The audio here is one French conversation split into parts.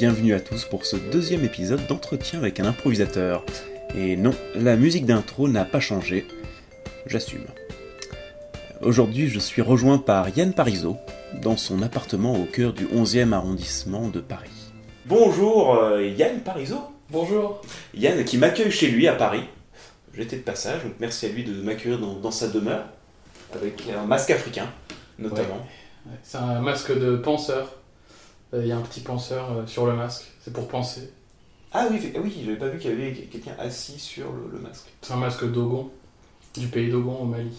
bienvenue à tous pour ce deuxième épisode d'entretien avec un improvisateur. Et non, la musique d'intro n'a pas changé, j'assume. Aujourd'hui, je suis rejoint par Yann Parisot, dans son appartement au cœur du 11e arrondissement de Paris. Bonjour euh, Yann Parisot Bonjour. Yann qui m'accueille chez lui à Paris. J'étais de passage, donc merci à lui de m'accueillir dans, dans sa demeure, avec un masque africain, notamment. Ouais, C'est un masque de penseur. Euh, Il y a un petit penseur euh, sur le masque. C'est pour penser. Ah oui, fait- oui j'avais pas vu qu'il y avait quelqu'un assis sur le, le masque. C'est un masque Dogon, du pays Dogon au Mali.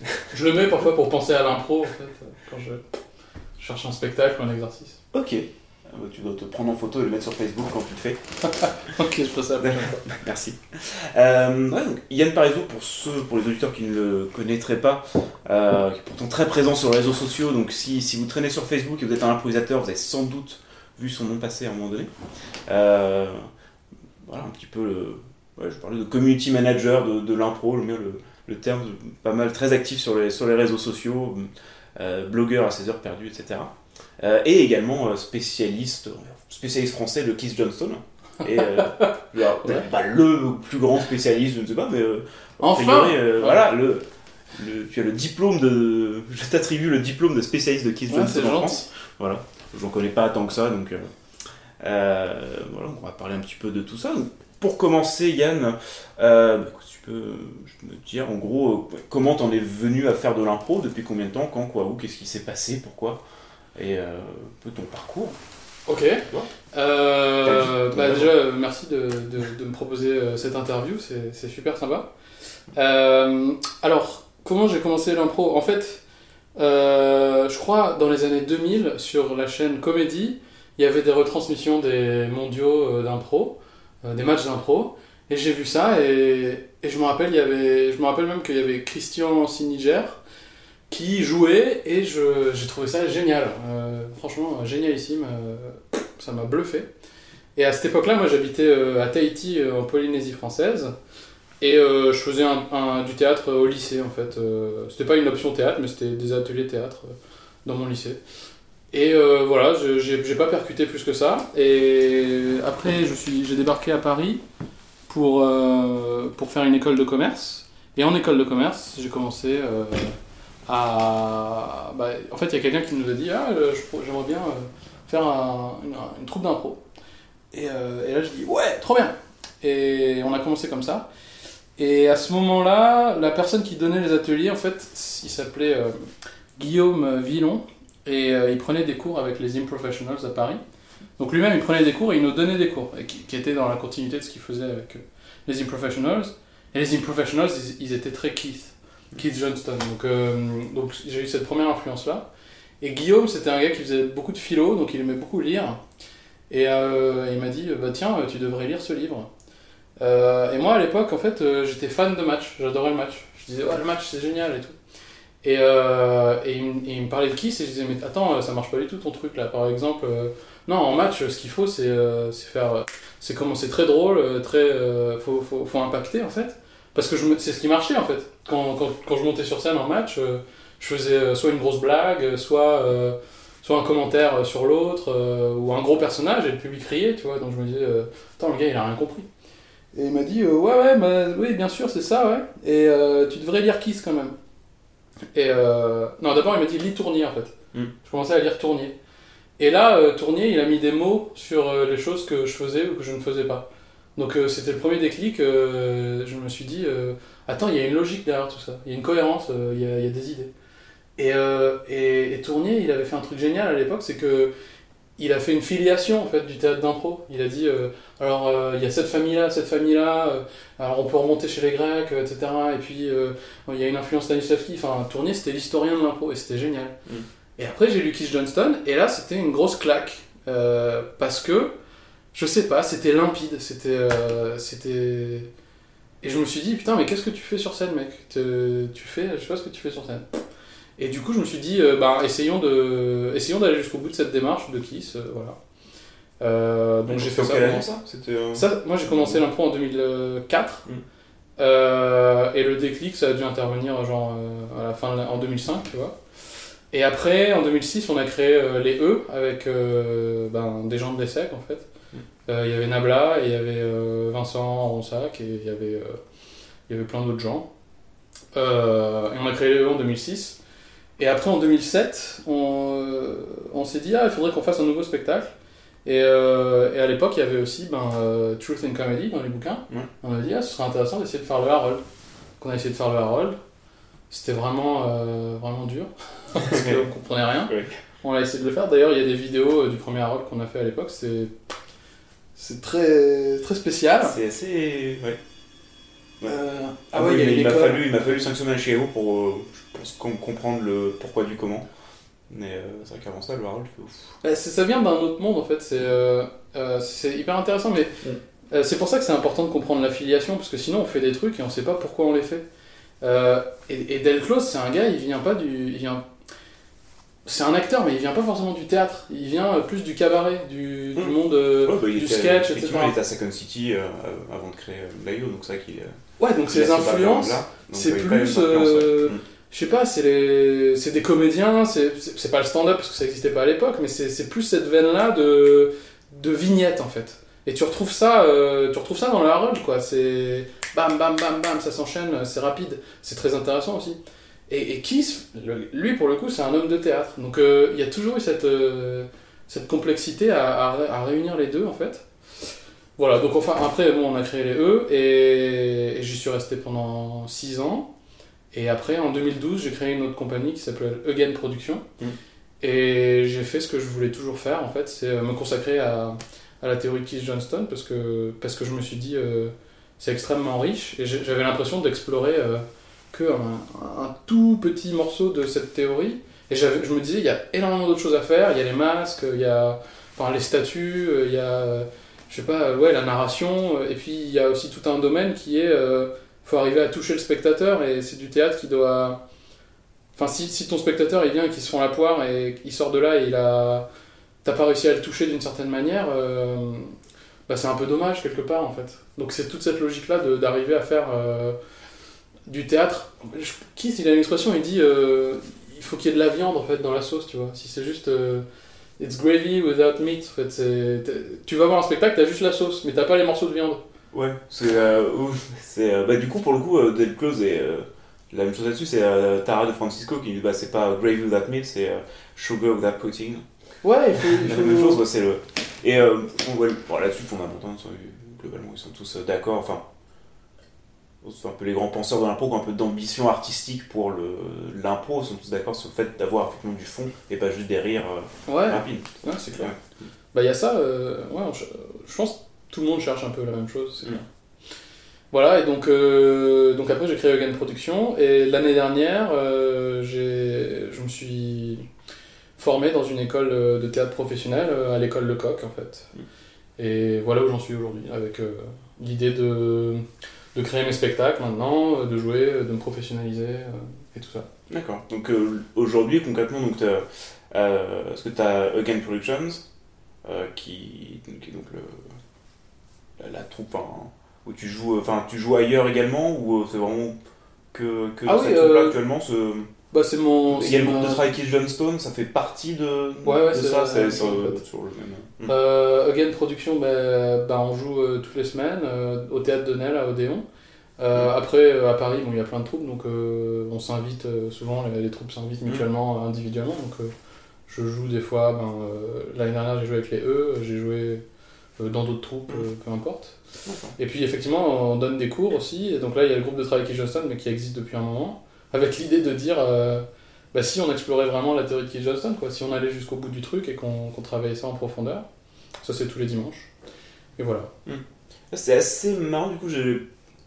Je le mets parfois pour penser à l'impro, en fait, euh, quand je cherche un spectacle ou un exercice. Ok. Ah bah, tu dois te prendre en photo et le mettre sur Facebook quand tu le fais. Ok, je ferai ça. Merci. Euh, ouais, donc, Yann Parizeau, pour ceux, pour les auditeurs qui ne le connaîtraient pas, euh, qui est pourtant très présent sur les réseaux sociaux, donc si, si vous traînez sur Facebook et vous êtes un improvisateur, vous avez sans doute vu son nom passer à un moment donné. Euh, voilà un petit peu le. Ouais, je parlais de community manager de, de l'impro, le, le, le terme, pas mal très actif sur les, sur les réseaux sociaux, blogueur à ses heures perdues, etc. Euh, et également euh, spécialiste, spécialiste français de Keith Johnston. Et euh, alors, le plus grand spécialiste, je ne sais pas, mais Enfin priori, voilà, le, le- tu as le diplôme de. Je t'attribue le diplôme de spécialiste de Keith Ouais, en gentil. France. Voilà, j'en connais pas tant que ça, donc euh, euh, voilà, on va parler un petit peu de tout ça. Donc, pour commencer, Yann, euh, bah, tu peux me dire en gros comment t'en es venu à faire de l'impro, depuis combien de temps, quand, quoi, où, qu'est-ce qui s'est passé, pourquoi, et euh, un peu ton parcours. Ok. Euh, bah déjà, euh, merci de, de- de me proposer euh, cette interview, c'est super sympa. Euh, alors, comment j'ai commencé l'impro? En fait, je crois dans les années 2000, sur la chaîne Comédie, il y avait des retransmissions des mondiaux d'impro, des matchs d'impro, et j'ai vu ça, et, et je me rappelle, il y avait, je me rappelle même qu'il y avait Christian Siniger qui jouait, et j'ai trouvé ça génial. Euh, franchement, euh, génialissime. euh, ça m'a bluffé. Et à cette époque-là, moi j'habitais euh, à Tahiti, en Polynésie française, et je faisais du théâtre au lycée en fait. C'était pas une option théâtre, mais c'était des ateliers théâtre dans mon lycée. Et voilà, j'ai pas percuté plus que ça. Et après, j'ai débarqué à Paris pour, pour faire une école de commerce. Et en école de commerce, j'ai commencé bah, en fait, il y a quelqu'un qui nous a dit Ah, euh, j'aimerais bien euh, faire un- une, troupe d'impro. Et, euh, et là, je dis Ouais, trop bien Et on a commencé comme ça. Et à ce moment-là, la personne qui donnait les ateliers, en fait, il s'appelait Guillaume Villon. Et il prenait des cours avec les Improfessionals à Paris. Donc lui-même, il prenait des cours et il nous donnait des cours, et qui, étaient dans la continuité de ce qu'il faisait avec les Improfessionals. Et les Improfessionals, ils, ils étaient très Keith, Keith Johnston. Donc, euh, donc j'ai eu cette première influence-là. Et Guillaume, c'était un gars qui faisait beaucoup de philo, donc il aimait beaucoup lire. Et euh, il m'a dit, bah tiens, tu devrais lire ce livre. Euh, et moi, à l'époque, en fait, euh, j'étais fan de match, j'adorais le match. Je disais, ouais, le match, c'est génial et tout. Et, euh, il, me- parlait de Kiss et je disais, mais attends, ça marche pas du tout ton truc là. Par exemple, euh, non, en match, ce qu'il faut, c'est euh, faire. euh, C'est comment c'est très drôle, euh, très. euh, faut, faut, faut impacter en fait. Parce que c'est ce qui marchait en fait. Quand, quand, quand je montais sur scène en match, euh, je faisais euh, soit une grosse blague, soit, euh, soit un commentaire sur l'autre, euh, ou un gros personnage et le public riait, tu vois. Donc je me disais, euh, attends, le gars il a rien compris. Et il m'a dit, ouais, ouais, bah, oui, bien sûr, c'est ça, ouais. Et tu devrais lire Kiss quand même. Et non, d'abord il m'a dit, lis Tournier en fait. Mm. Je commençais à lire Tournier. Et là, Tournier, il a mis des mots sur les choses que je faisais ou que je ne faisais pas. Donc euh, c'était le premier déclic. euh, je me suis dit, euh, attends, il y a une logique derrière tout ça. Il y a une cohérence, il y, a, il y a des idées. Et, et, et Tournier, il avait fait un truc génial à l'époque, c'est que il a fait une filiation en fait du théâtre d'impro. Il a dit, alors il y a cette famille-là, cette famille-là. alors on peut remonter chez les Grecs, etc. Et puis il y a une influence Stanislavski. Enfin, Tournier, c'était l'historien de l'impro et c'était génial. Mm. Et après, j'ai lu Keith Johnston et là, c'était une grosse claque parce que je sais pas, c'était limpide, c'était, euh, c'était. Et je me suis dit putain, mais qu'est-ce que tu fais sur scène, mec? Te- Tu fais, je sais pas ce que tu fais sur scène. Et du coup, je me suis dit, euh, bah, essayons de, essayons d'aller jusqu'au bout de cette démarche de Kiss, euh, voilà. Euh, donc j'ai fait ça. année ça? C'était. ça, moi j'ai commencé l'impro en 2004. Mm. Et le déclic, ça a dû intervenir genre à la fin de la- en 2005, tu vois. Et après, en 2006, on a créé les E avec ben, des gens de l'ESSEC en fait. Euh, Il y avait Nabla, et il y avait euh, Vincent Ronsac et il y avait, euh, il y avait plein d'autres gens. Et on a créé les E en 2006. Et après, en 2007, on, on s'est dit, ah, il faudrait qu'on fasse un nouveau spectacle. Et, euh, et à l'époque, il y avait aussi ben, euh, Truth and Comedy dans les bouquins. Ouais. On a dit, ah, ce serait intéressant d'essayer de faire le Harold. Donc on a essayé de faire le Harold. C'était vraiment, euh, vraiment dur, parce qu'on comprenait rien. Ouais. On a essayé de le faire. D'ailleurs, il y a des vidéos du premier Harold qu'on a fait à l'époque. C'est c'est très, très spécial. C'est assez. Ouais. Ouais. Euh, Ah, ah ouais, oui, il m'a fallu, il m'a fallu 5 semaines chez vous pour, euh, je pense, com- comprendre le pourquoi du comment. Mais euh, c'est vrai qu'avant ça, le Harold, ouf. C'est- ça vient d'un autre monde en fait, c'est euh, euh, hyper intéressant, mais Mm. euh, c'est pour ça que c'est important de comprendre l'affiliation, parce que sinon on fait des trucs et on sait pas pourquoi on les fait. Euh, et, et Del Close, c'est un gars, il vient pas du. Il vient... C'est un acteur, mais il vient pas forcément du théâtre, il vient euh, plus du cabaret, du, du Mm. monde euh, Ouais, bah, du était, sketch, etc. il était à Second City euh, avant de créer Layo, donc c'est vrai qu'il Ouais, donc ce influences. c'est plus, une influence, ouais. euh, Mm. Je sais pas, c'est les... c'est des comédiens, c'est pas le stand-up parce que ça existait pas à l'époque, mais c'est c'est plus cette veine-là de, de vignettes en fait. Et tu retrouves ça, euh, tu retrouves ça dans le Harold quoi. C'est bam bam bam bam, ça s'enchaîne, c'est rapide, c'est très intéressant aussi. Et, et Keith, le- lui pour le coup, c'est un homme de théâtre, donc euh, il y a toujours eu cette euh, cette complexité à, à, ré- à réunir les deux en fait. Voilà, donc enfin après bon, on a créé les E et, et j'y suis resté pendant 6 ans. Et après, en 2012, j'ai créé une autre compagnie qui s'appelle Again Production. Mm. Et j'ai fait ce que je voulais toujours faire, en fait, c'est euh, me consacrer à, à la théorie de Keith Johnston, parce que, parce que je me suis dit, euh, c'est extrêmement riche, et j'avais l'impression d'explorer que un, tout petit morceau de cette théorie. Et je me disais, il y a énormément d'autres choses à faire, il y a les masques, il y a enfin, les statues, euh, il y a, euh, je sais pas, euh, ouais, la narration, et puis il y a aussi tout un domaine qui est... euh, faut arriver à toucher le spectateur. Et c'est du théâtre qui doit enfin si, si ton spectateur il vient et qu'il se fend la poire et il sort de là et il a t'as pas réussi à le toucher d'une certaine manière bah c'est un peu dommage quelque part en fait. Donc c'est toute cette logique là d'arriver à faire du théâtre Je- Keith il a une expression il dit euh, il faut qu'il y ait de la viande en fait dans la sauce tu vois si c'est juste euh, it's gravy without meat en fait c'est tu vas voir un spectacle t'as juste la sauce mais t'as pas les morceaux de viande Ouais, c'est. euh, c'est euh, bah, du coup, pour le coup, Del Close euh, la même chose là-dessus, c'est Tara de Francisco qui dit bah, c'est pas gravy without meat, c'est sugar without protein. ouais il faut, il La même chose, ouais, c'est le. Et bon, ouais, bon, là-dessus, fondamentalement, globalement, ils sont tous d'accord. Enfin, c'est un peu les grands penseurs de l'impro qui ont un peu d'ambition artistique pour l'impro, sont tous d'accord sur le fait d'avoir effectivement du fond et pas juste des rires euh, ouais rapides. Ouais, c'est clair. Ouais. Bah, il y a ça, euh, ouais, je, je pense que tout le monde cherche un peu la même chose, c'est Mm. Voilà, et donc, euh, donc après j'ai créé Hogan Production, et l'année dernière, euh, je me suis formé dans une école de théâtre professionnel, à l'école Lecoq en fait. Mm. Et voilà où j'en suis aujourd'hui, avec l'idée de, de créer mes spectacles maintenant, euh, de jouer, euh, de me professionnaliser, euh, et tout ça. D'accord. Donc aujourd'hui, concrètement, donc, est-ce que tu as Again Productions, qui, qui est donc le, la, la troupe hein, où tu joues, enfin tu joues ailleurs également, ou c'est vraiment que, que Ah cette oui, troupe-là euh, actuellement ce... Bah, c'est mon. Il y a le groupe ma- de travail Johnstone, ça fait partie de, Ouais, ouais, de ça, c'est sur, chose, en fait. sur le même. Euh, Again Production, bah, bah, on joue euh, toutes les semaines euh, au théâtre de Nel à Odéon. Euh, Après, euh, à Paris, bon, il y a plein de troupes, donc euh, on s'invite souvent, les, les troupes s'invitent Mm. mutuellement, individuellement. Donc je joue des fois, ben, l'année dernière j'ai joué avec les E, j'ai joué dans d'autres troupes, euh, peu importe. Et puis effectivement, on donne des cours aussi. Et donc là, il y a le groupe de travail Keith Johnston, mais qui existe depuis un moment, avec l'idée de dire euh, bah, si on explorait vraiment la théorie de Keith Johnston, quoi, si on allait jusqu'au bout du truc et qu'on travaillait ça en profondeur. Ça, c'est tous les dimanches. Et voilà. C'est assez marrant, du coup, je,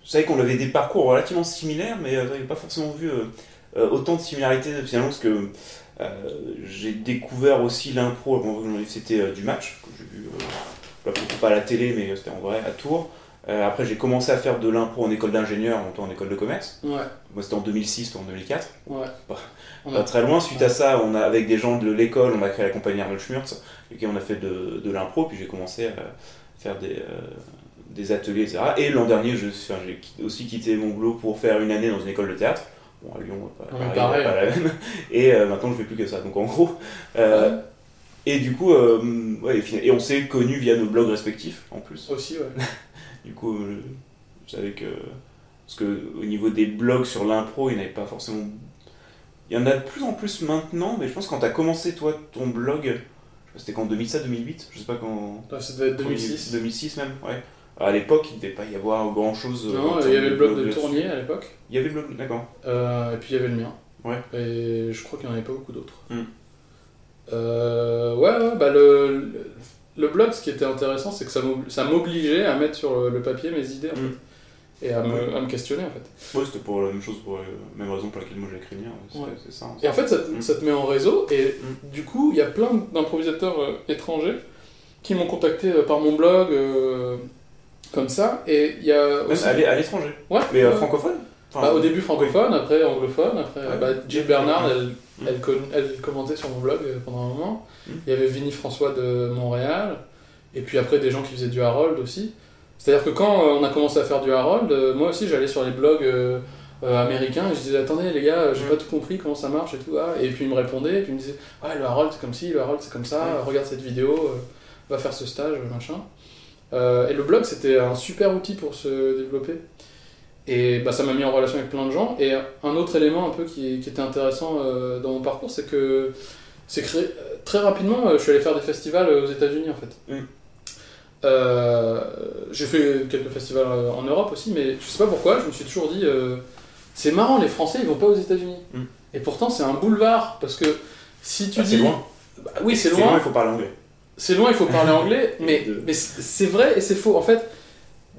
savais qu'on avait des parcours relativement similaires, mais euh, j'avais pas forcément vu euh, euh, autant de similarités finalement, parce que euh, j'ai découvert aussi l'impro, c'était euh, du match, que j'ai vu, euh, pas à la télé, mais c'était en vrai à Tours. Euh, après, j'ai commencé à faire de l'impro en école d'ingénieur, en en école de commerce. Ouais, Moi, c'était en 2006 ou en 2004. ouais. On Pas a- très loin, suite à ça, on a, avec des gens de l'école, on a créé la compagnie Arnold Schmurtz, et on a fait de, de l'impro, puis j'ai commencé à faire des, euh, des ateliers, etc. Et l'an dernier, enfin, j'ai qui- aussi quitté mon boulot pour faire une année dans une école de théâtre, Bon, à Lyon, pas, Ouais, pareil, pareil. pas la même. Et euh, maintenant, je fais plus que ça. Donc en gros. Ouais, Et du coup, euh, ouais, et on s'est connus via nos blogs respectifs en plus. aussi, ouais. Du coup, euh, je savais que. Parce que au niveau des blogs sur l'impro, il n'y en avait pas forcément. Il y en a de plus en plus maintenant, mais je pense que quand tu as commencé toi ton blog, c'était quand 2007, 2008, je sais pas quand. Ouais, Ça devait être 2006. 2006 même, ouais. À l'époque, il devait pas y avoir grand chose. Non, il y avait le blog de Tournier à l'époque. Il y avait le blog, d'accord. Euh, et puis il y avait le mien. Ouais. Et je crois qu'il n'y en avait pas beaucoup d'autres. Euh, ouais, ouais, bah le, le, blog, ce qui était intéressant, c'est que ça m'obli- ça m'obligeait à mettre sur le, le papier mes idées en Hmm. fait. Et à me, Ouais. à me questionner en fait. Ouais, c'était pour la même chose, pour la même raison pour laquelle moi j'ai écrit le mien. c'est- Ouais. Ça. Et en fait, ça, te- Hmm. ça te met en réseau. Et Hmm. du coup, il y a plein d'improvisateurs euh, étrangers qui m'ont contacté euh, par mon blog, euh, comme ça. Et il y a Même aussi. à l'é- à l'étranger. Ouais, Mais euh, francophone? Enfin, Bah, au début francophone, après anglophone, après Ouais. bah, Jill Bernard, elle, elle, commentait sur mon blog euh, pendant un moment. Mm. Il y avait Vinnie François de Montréal, et puis après des gens qui faisaient du Harold aussi. C'est-à-dire que quand euh, on a commencé à faire du Harold, euh, moi aussi j'allais sur les blogs euh, euh, américains et je disais attendez les gars, j'ai Mm. pas tout compris comment ça marche et tout. ah. Et puis ils me répondaient, et puis ils me disaient ouais le Harold c'est comme ci, le Harold c'est comme ça, Mm. regarde cette vidéo, euh, va faire ce stage, machin. Et le blog c'était un super outil pour se développer. Et bah, ça m'a mis en relation avec plein de gens. Et un autre élément un peu qui, qui était intéressant euh, dans mon parcours, c'est que c'est ré- très rapidement, euh, je suis allé faire des festivals euh, aux États-Unis en fait. Mm. Euh, j'ai fait quelques festivals en Europe aussi, mais je sais pas pourquoi, je me suis toujours dit, euh, c'est marrant, les Français ils vont pas aux États-Unis. Mm. Et pourtant c'est un boulevard, parce que si tu Ah, dis. c'est loin. Bah oui, c'est C'est loin. il faut parler anglais. C'est loin, il faut parler anglais, mais, mais c'est c'est vrai et c'est faux. En fait,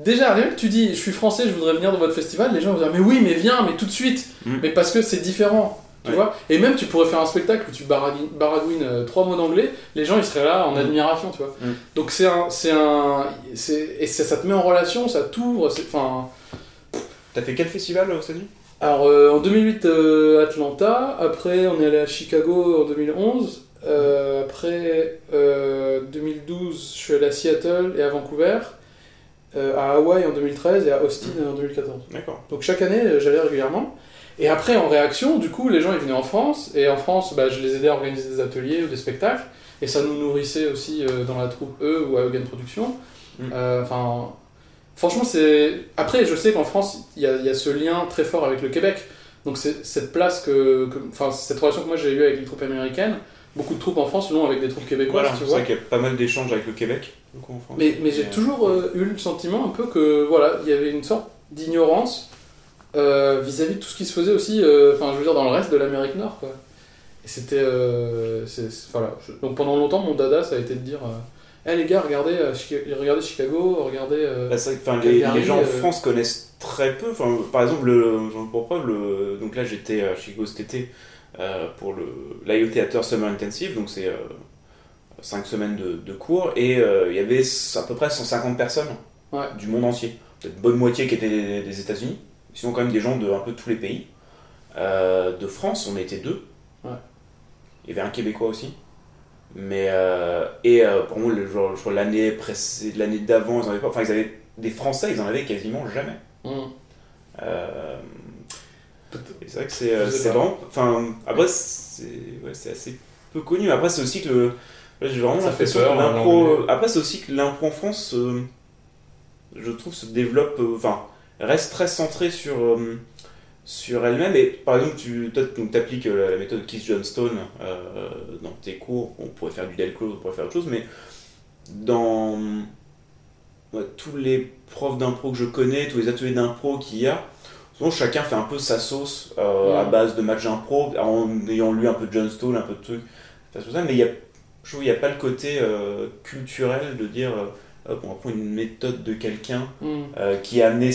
déjà, rien que tu dis, je suis français, je voudrais venir dans votre festival, les gens vont dire, mais oui, mais viens, mais tout de suite. Mm. Mais parce que c'est différent, tu Ouais. vois. Et même, tu pourrais faire un spectacle où tu baragouines euh, trois mots d'anglais, les gens, ils seraient là en Mm. admiration, tu vois. Mm. Donc c'est un... c'est un c'est- et ça, ça te met en relation, ça t'ouvre, c'est- enfin... T'as fait quel festival aux États-Unis Alors, euh, en 2008, euh, Atlanta. Après, on est allé à Chicago en 2011. Euh, après, euh, 2012, je suis allé à Seattle et à Vancouver. Euh, à Hawaï en 2013 et à Austin en 2014. D'accord. Donc chaque année, euh, j'allais régulièrement. Et après, en réaction, du coup, les gens ils venaient en France. Et en France, bah, je les aidais à organiser des ateliers ou des spectacles. Et ça nous nourrissait aussi euh, dans la troupe E ou à Eugen Productions. Mm. Euh, Enfin, franchement, c'est. Après, je sais qu'en France, il y a, il y a ce lien très fort avec le Québec. Donc c'est cette place que- enfin cette relation que moi j'ai eue avec les troupes américaines, beaucoup de troupes en France l'ont avec des troupes québécoises, Voilà, c'est vrai qu'il y a pas mal d'échanges avec le Québec. du coup, en France. Mais, mais j'ai euh, toujours euh, eu le sentiment un peu que voilà, il y avait une sorte d'ignorance euh, vis-à-vis de tout ce qui se faisait aussi, euh, enfin je veux dire dans le reste de l'Amérique Nord quoi. Et c'était, euh, voilà. Je- donc pendant longtemps mon dada ça a été de dire, eh les gars regardez, regardez Chicago, regardez. Bah, c'est vrai que, enfin, les, gens en France connaissent très peu. Enfin, par exemple, le, j'en pour preuve, le, donc là j'étais à Chicago cet été euh, pour le l'IO Theater Summer Intensive, donc c'est 5 semaines de, de cours, et euh, il y avait à peu près 150 personnes Ouais. du monde entier. Peut-être une bonne moitié qui étaient des, des États-Unis, sinon quand même des gens de un peu tous les pays. Euh, de France, on était deux. Ouais. Il y avait un Québécois aussi. Mais euh, et euh, pour moi, le, genre, je crois l'année l'année d'avant, ils en avaient pas. Enfin, ils avaient des Français, ils en avaient quasiment jamais. Euh, et c'est vrai que c'est euh, vraiment. Enfin, après, c'est ouais, assez peu connu. Mais après, c'est aussi que le. là, J'ai vraiment Ça fait l'impression peur, que hein, l'impro. l'anglais. Après, c'est aussi que l'impro en France, euh, je trouve, se développe. euh, Enfin, reste très centré sur. euh, sur elle-même et par exemple tu appliques la, la méthode Keith Johnstone euh, dans tes cours on pourrait faire du Del Close on pourrait faire autre chose mais dans ouais, tous les profs d'impro que je connais tous les ateliers d'impro qu'il y a chacun fait un peu sa sauce euh, à Mm. base de matchs d'impro en ayant lu un peu de Johnstone un peu de trucs enfin, tout ça, mais il y a je trouve qu'il n'y a pas le côté euh, culturel de dire euh, hop, on va prendre une méthode de quelqu'un euh, qui a amené.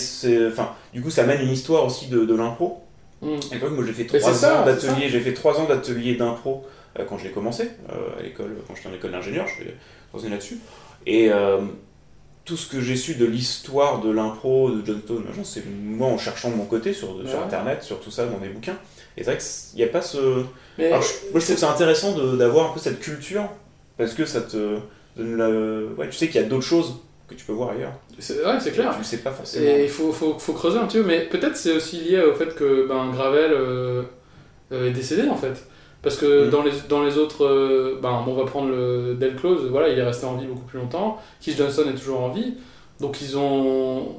Enfin, du coup, ça amène une histoire aussi de, de l'impro. Et donc, moi, j'ai fait trois ans d'atelier. J'ai fait trois ans d'atelier d'impro quand j'ai commencé euh, à l'école, quand j'étais en école d'ingénieur. Je trois années là-dessus. Et tout ce que j'ai su de l'histoire de l'impro de Johnstone, j'en sais moi en cherchant de mon côté sur, sur Ouais. internet, sur tout ça, dans des bouquins. Et c'est vrai qu'il n'y a pas ce. Mais Alors, je, moi, je trouve ça intéressant d'avoir un peu cette culture parce que ça te donne la. Ouais, tu sais qu'il y a d'autres choses que tu peux voir ailleurs. C'est- Ouais, c'est clair. Tu le sais pas forcément. Et il faut, faut, faut creuser un petit peu, mais peut-être c'est aussi lié au fait que ben, Gravel euh, euh, est décédé en fait. Parce que Mm. dans, les, dans les autres, euh, ben, on va prendre le Del Close, voilà, il est resté en vie beaucoup plus longtemps. Keith Johnson est toujours en vie. Donc ils ont.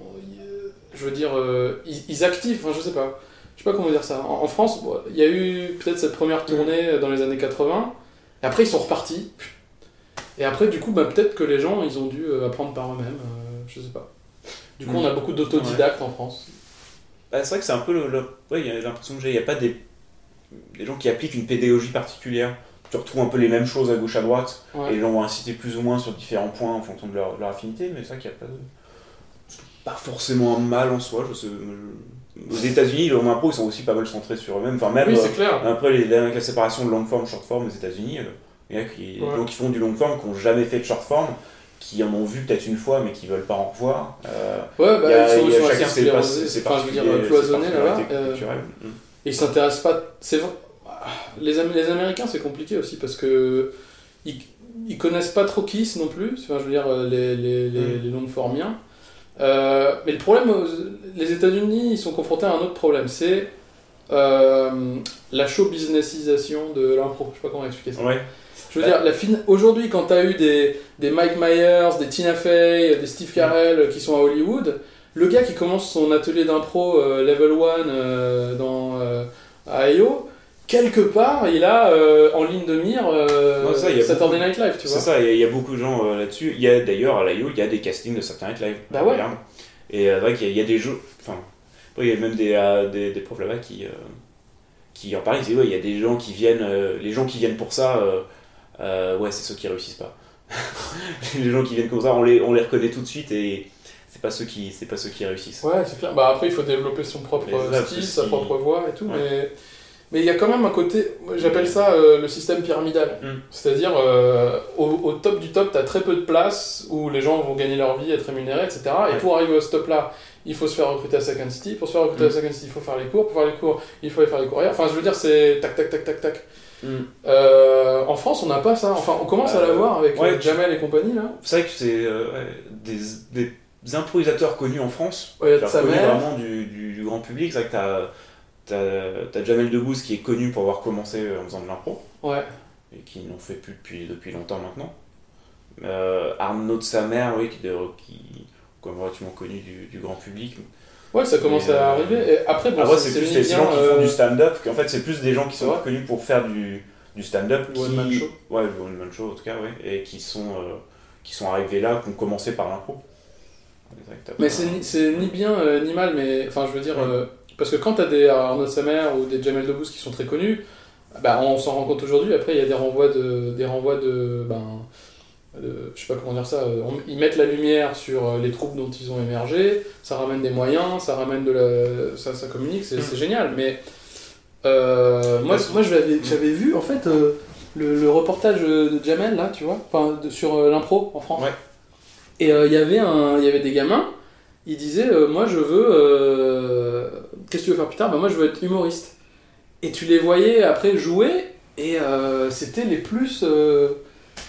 Je veux dire, euh, ils, ils activent, enfin je sais pas. Je sais pas comment dire ça. En, en France, bon, il y a eu peut-être cette première tournée dans les années 80, et après ils sont repartis. Et après, du coup, ben, peut-être que les gens, ils ont dû euh, apprendre par eux-mêmes, euh, je sais pas. Du coup, Mm. on a beaucoup d'autodidactes en France. Bah, c'est vrai que c'est un peu le. le- Ouais, l'impression que j'ai. Il n'y a pas des... des gens qui appliquent une pédagogie particulière. Tu retrouves un peu les mêmes choses à gauche à droite. Ouais. Et les gens vont inciter plus ou moins sur différents points en fonction de leur, affinité, mais c'est vrai qu'il n'y a pas de. c'est Pas forcément un mal en soi. Je sais, je- Aux États-Unis, les impro, ils sont aussi pas mal centrés sur eux-mêmes. Enfin, même Oui, euh, c'est clair. après les, la, la séparation de long form, short form aux États-Unis, il y a qui, Ouais. des gens qui font du long form, qui n'ont jamais fait de short form, qui en ont vu peut-être une fois, mais qui veulent pas en revoir. Euh, Ouais, bah, a- ils sont, a chacun assez ses enfin, je veux dire, ses là-bas. euh. Et ils s'intéressent pas. C'est. Les, Am- les Américains, c'est compliqué aussi parce que ils, ils connaissent pas trop Kiss non plus. Enfin, je veux dire, les, les, les, Mm. les formiens. Euh, mais le problème, aux- les États-Unis, ils sont confrontés à un autre problème. C'est euh, la show businessisation de l'impro. Je sais pas comment expliquer ça. Ouais. Je veux dire, la fin... aujourd'hui, quand tu as eu des, des Mike Myers, des Tina Fey, des Steve Carell euh, qui sont à Hollywood, le gars qui commence son atelier d'impro euh, level 1 euh, dans, euh, à IO, quelque part, il a en ligne de mire Non, ça, Saturday beaucoup- Night Live, tu C'est vois. ça, il y, a- il y a beaucoup de gens là-dessus. Il y a d'ailleurs à l'IO, il y a des castings de certains Night Live. Bah ouais. Et c'est vrai qu'il y, a- il y a des jeux. Enfin, il y a même des, des, des profs là-bas qui, qui en parlaient. Ils disaient, ouais, il y a des gens qui viennent. les gens qui viennent pour ça, ouais, c'est ceux qui réussissent pas. les gens qui viennent comme ça, on les, on les reconnaît tout de suite et c'est pas ceux qui, c'est pas ceux qui réussissent. Ouais, c'est clair. Bah, après, il faut développer son propre ça, style, sa propre voix et tout. Ouais. Mais mais il y a quand même un côté, j'appelle ça euh, le système pyramidal. Mm. C'est-à-dire, euh, au, au top du top, tu as très peu de place où les gens vont gagner leur vie, être rémunérés, etc. Et pour arriver au stop là, il faut se faire recruter à Second City. Pour se faire recruter Mm. à Second City, il faut faire les cours. Pour faire les cours, il faut aller faire les courriers. Enfin, je veux dire, c'est tac, tac, tac, tac, tac. Mm. Euh, en France, on n'a pas ça. Enfin, on commence à l'avoir avec ouais, Jamel et compagnie, là. C'est vrai que c'est des improvisateurs connus en France. Ouais, il y a de Genre sa connu mère. vraiment du, du- du grand public. C'est vrai que t'as, t'as, t'as Jamel Debbouze qui est connu pour avoir commencé en faisant de l'impro Ouais. et qui n'en fait plus depuis, depuis longtemps maintenant. Euh, Arnaud de sa mère, oui, qui, est qui comme relativement connu du, du grand public. Ouais, ça commence Mais, à euh, arriver. Et après, bon, Après, c'est plus bien, gens qui euh, font du stand-up. qu'en fait, c'est plus des gens qui sont connus pour faire du, du stand-up. Qui- one-man show. Ouais, le one-man show en tout cas, ouais. Et qui sont, euh, qui sont arrivés là, qui ont commencé par l'impro. Mais c'est ni, ni bien euh, ni mal, mais enfin, je veux dire, euh, parce que quand t'as des Arnaud Samer ou des Jamel Debbouze qui sont très connus, bah, on s'en rend compte aujourd'hui. Après, il y a des renvois de, des renvois de, ben, de- je sais pas comment dire ça. euh, on- ils mettent la lumière sur les troupes dont ils ont émergé. Ça ramène des moyens, ça ramène de la, ça, ça communique. C'est Mm. génial. Mais euh, moi, moi, l'avais- j'avais vu en fait euh, le, le reportage de Jamel là, tu vois, de- sur euh, l'impro en France. Ouais. Et euh, il y avait un, il y avait des gamins. Ils disaient, euh, moi je veux, euh, qu'est-ce que tu veux faire plus tard? Bah moi je veux être humoriste. Et tu les voyais après jouer et euh, c'était les plus, euh,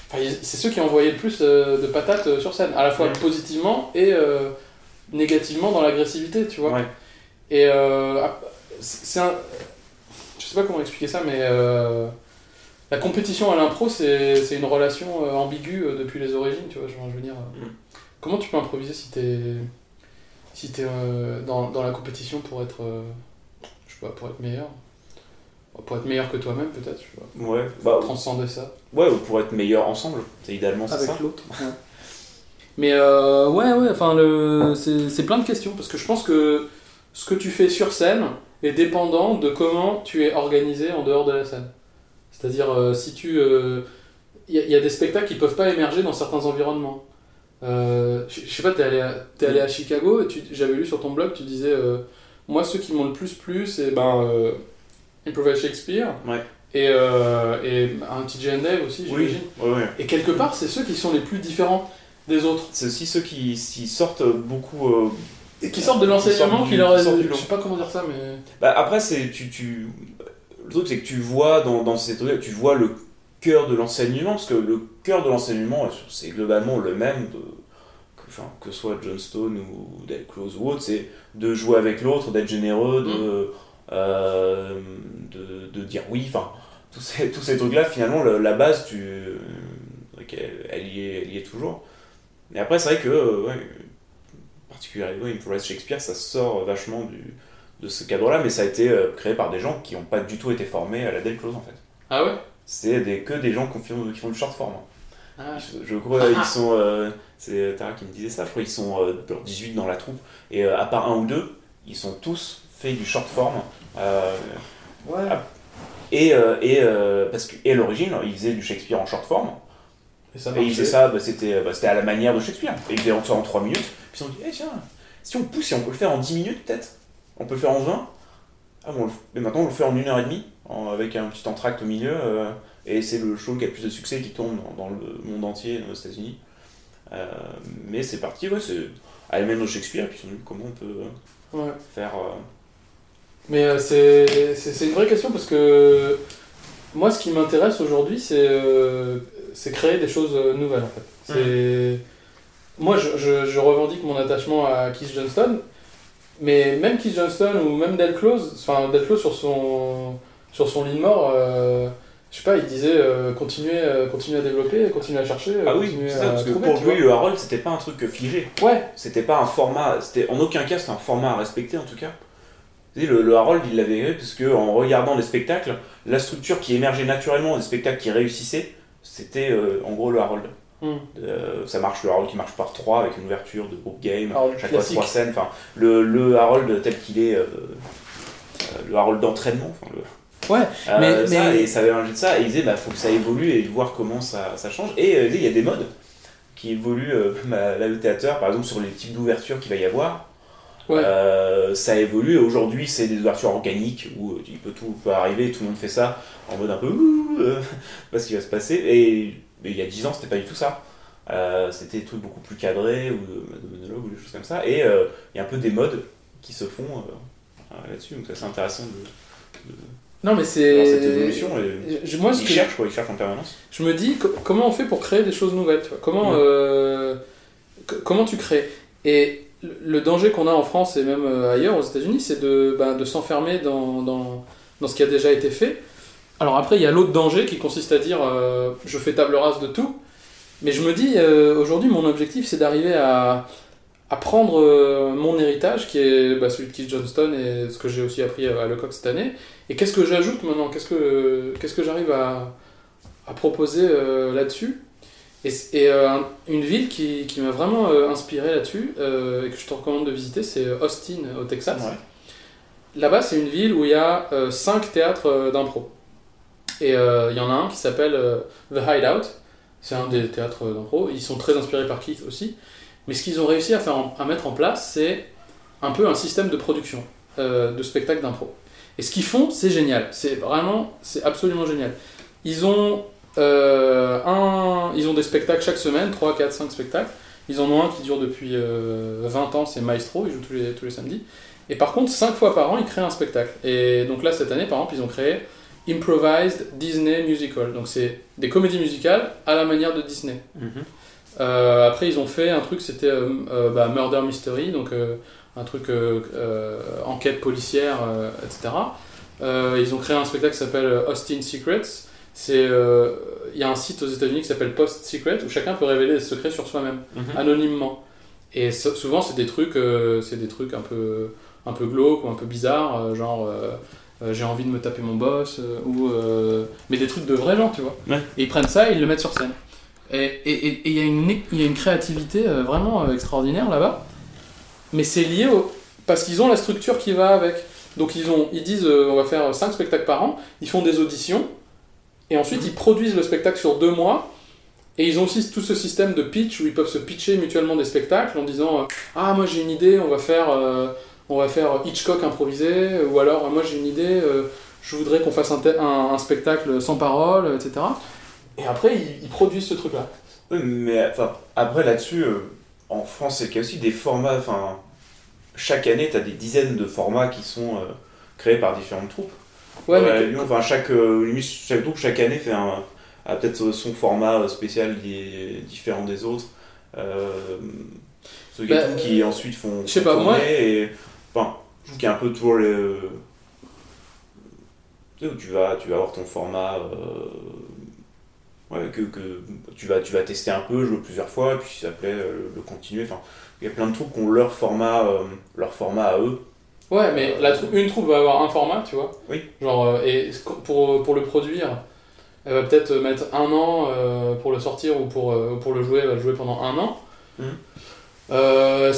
enfin, c'est ceux qui envoyaient le plus euh, de patates euh, sur scène, à la fois Ouais. positivement et euh, négativement dans l'agressivité, tu vois. Ouais. Et euh, c'est un, je sais pas comment expliquer ça, mais euh, la compétition à l'impro c'est c'est une relation euh, ambiguë euh, depuis les origines, tu vois. Je, veux dire. euh, Mm. Comment tu peux improviser si t'es si t'es euh, dans, dans la compétition pour être euh, je sais pas pour être meilleur? Pour être meilleur que toi-même peut-être tu vois Ouais, bah, transcender ça ouais, ou pour être meilleurs ensemble. C'est idéalement c'est ça. avec l'autre mais euh, ouais ouais enfin le c'est c'est plein de questions parce que je pense que ce que tu fais sur scène est dépendant de comment tu es organisé en dehors de la scène c'est-à-dire euh, si tu il y, a- y a des spectacles qui peuvent pas émerger dans certains environnements Euh, je sais pas, t'es allé, à- t'es allé à Chicago et j'avais lu sur ton blog, tu disais euh, Moi, ceux qui m'ont le plus plu, c'est ben, euh, Shakespeare Ouais. et, euh, et un Dave aussi, Oui, j'imagine. ouais, ouais. Et quelque part, c'est ceux qui sont les plus différents des autres. C'est aussi ceux qui, qui sortent beaucoup. euh, Et qui sortent de l'enseignement, qui, leur qui sortent du Je sais pas comment dire ça, mais. Bah, après, c'est tu, tu... le truc c'est que tu vois dans, dans ces trucs, tu vois le cœur de l'enseignement, parce que le cœur de l'enseignement, c'est globalement le même de- enfin, que ce soit Johnstone ou Dead Close ou autre, c'est de jouer avec l'autre, d'être généreux, de, euh, de, de dire oui, enfin, tous ces, tous ces trucs-là, finalement, le- la base, tu, elle, elle y est, elle y est toujours. Et après, c'est vrai que, euh, ouais, particulièrement Improvised Shakespeare, ça sort vachement du, de ce cadre-là, mais ça a été euh, créé par des gens qui n'ont pas du tout été formés à la Dead Close, en fait. Ah ouais? C'est des, que des gens qui font, qui font du short form. Ah. Je, je crois ils sont. euh, c'est Tara qui me disait ça, je crois qu'ils sont euh, genre 18 dans la troupe. Et euh, à part un ou deux, ils sont tous faits du short form. Euh, Ouais. et euh, et, euh, parce que, et à l'origine, ils faisaient du Shakespeare en short form. Et ça Et ils faisaient ça, bah, c'était bah, c'était à la manière de Shakespeare. Et ils faisaient ça en 3 minutes. Puis ils se sont dit, eh, tiens, si on pousse, si on peut le faire en 10 minutes peut-être? On peut le faire en 20 Ah bon, mais maintenant on le fait en 1 heure et demie, en- avec un petit entracte au milieu. euh, et c'est le show qui a le plus de succès qui tourne dans, dans le monde entier aux États-Unis. Euh, mais c'est parti, ouais, c'est la même de Shakespeare, et puis comment on peut euh, Ouais. faire. euh, Mais c'est c'est- c'est une vraie question parce que moi, ce qui m'intéresse aujourd'hui, c'est c'est créer des choses nouvelles en fait. C'est Moi, je, je- je revendique mon attachement à Keith Johnston, mais même Keith Johnston ou même Del Close, enfin Del Close sur son, sur son lit de mort, euh, je sais pas, il disait euh, continuez, euh, continuez à développer, continuez à chercher, Ah oui, c'est ça, parce que trouver, pour lui, le Harold, c'était pas un truc figé. Ouais, C'était pas un format, c'était en aucun cas c'était un format à respecter en tout cas. Le, le Harold il l'avait fait parce que en regardant les spectacles, la structure qui émergeait naturellement des spectacles qui réussissaient, c'était euh, en gros le Harold. Hmm. Euh, ça marche le Harold qui marche par trois avec une ouverture de groupe game, Harold chaque fois classique. trois scènes. Enfin, le, le Harold tel qu'il est, euh, euh, le Harold d'entraînement. Enfin, le, Ouais, mais- ça, mais- Et ça avait de ça, et il disait bah faut que ça évolue et voir comment ça, ça change. Et il y a des modes qui évoluent, comme à la- le théâtre, par exemple sur les types d'ouverture qu'il va y avoir. Ouais. Euh, ça évolue. Aujourd'hui, c'est des ouvertures organiques où il peut tout peut arriver, tout le monde fait ça en mode un peu ouh, euh, pas ce qui va se passer. Et mais il y a 10 ans, c'était pas du tout ça. Euh, c'était des trucs beaucoup plus cadrés ou de, de monologues ou des choses comme ça. Et euh, il y a un peu des modes qui se font euh, là-dessus. Donc c'est assez intéressant de, de non mais c'est. cette évolution. Je- Moi, ce ils que- cherchent quoi, ils cherchent en permanence. je me dis co- comment on fait pour créer des choses nouvelles tu vois? Comment Mm. euh, comment tu crées? Et le- danger qu'on a en France et même ailleurs aux États-Unis c'est de, bah, de s'enfermer dans, dans, dans ce qui a déjà été fait alors après il y a l'autre danger qui consiste à dire euh, je fais table rase de tout mais je me dis euh, aujourd'hui mon objectif c'est d'arriver à, à prendre euh, mon héritage qui est bah, celui de Keith Johnston et ce que j'ai aussi appris à Lecoq cette année et qu'est-ce que j'ajoute maintenant? Qu'est-ce que, qu'est-ce que j'arrive à, à proposer là-dessus? Et, une ville qui, qui m'a vraiment inspiré là-dessus et que je te recommande de visiter, c'est Austin au Texas. Ouais. Là-bas, c'est une ville où il y a euh, cinq théâtres d'impro. Et euh, il y en a un qui s'appelle euh, The Hideout. C'est un des théâtres d'impro. Ils sont très inspirés par Keith aussi. Mais ce qu'ils ont réussi à, faire à mettre en place, c'est un peu un système de production euh, de spectacles d'impro. Et ce qu'ils font, c'est génial. C'est vraiment, c'est absolument génial. Ils ont, un, ils ont des spectacles chaque semaine, 3, 4, 5 spectacles. Ils en ont un qui dure depuis euh, 20 ans, c'est Maestro, ils jouent tous les, tous les samedis. Et par contre, 5 fois par an, ils créent un spectacle. Et donc là, cette année, par exemple, ils ont créé Improvised Disney Musical. Donc c'est des comédies musicales à la manière de Disney. Euh, après, ils ont fait un truc, c'était euh, euh, bah, Murder Mystery, donc euh, un truc enquête policière, etc. Ils ont créé un spectacle qui s'appelle Austin Secrets. C'est, il y a un site aux États-Unis qui s'appelle Post Secret où chacun peut révéler des secrets sur soi-même anonymement. Et so- souvent, c'est des trucs, c'est des trucs un peu, un peu glauques ou un peu bizarres, genre euh, j'ai envie de me taper mon boss euh, ou euh, mais des trucs de vrais gens, tu vois. Ouais. Et ils prennent ça et ils le mettent sur scène. Et il y y a une créativité vraiment extraordinaire là-bas. Mais c'est lié au parce qu'ils ont la structure qui va avec. Donc ils ont, ils disent on va faire 5 spectacles par an. Ils font des auditions et ensuite ils produisent le spectacle sur deux mois. Et ils ont aussi tout ce système de pitch où ils peuvent se pitcher mutuellement des spectacles en disant ah moi j'ai une idée on va faire on va faire Hitchcock improvisé ou alors euh, moi j'ai une idée euh, je voudrais qu'on fasse un, te- un- un spectacle sans parole etc. Et après ils, ils produisent ce truc là. Oui, mais enfin, après là-dessus, euh, en France, c'est qu'il y a aussi des formats. Enfin, chaque année, tu as des dizaines de formats qui sont euh, créés par différentes troupes. Ouais, Ouais, mais Lyon, enfin, chaque, euh, chaque troupe, chaque année, fait un, a peut-être son format spécial qui est différent des autres. Euh, Ceux Bah, qui ensuite font. je sais pas, moi- Et, enfin, je trouve qu'il y a un peu toujours le. Tu sais, où tu vas, tu vas avoir ton format. euh, Ouais, que, que tu, vas, tu vas tester un peu, jouer plusieurs fois, et puis si ça plaît, euh, le continuer. Enfin, il y a plein de troupes qui ont leur format, euh, leur format à eux. Ouais, mais la trou- une troupe va avoir un format, tu vois. Oui. Genre, euh, et pour, pour le produire, elle va peut-être mettre un an euh, pour le sortir ou pour, euh, pour le jouer, elle va le jouer pendant un an. Mhm. Euh,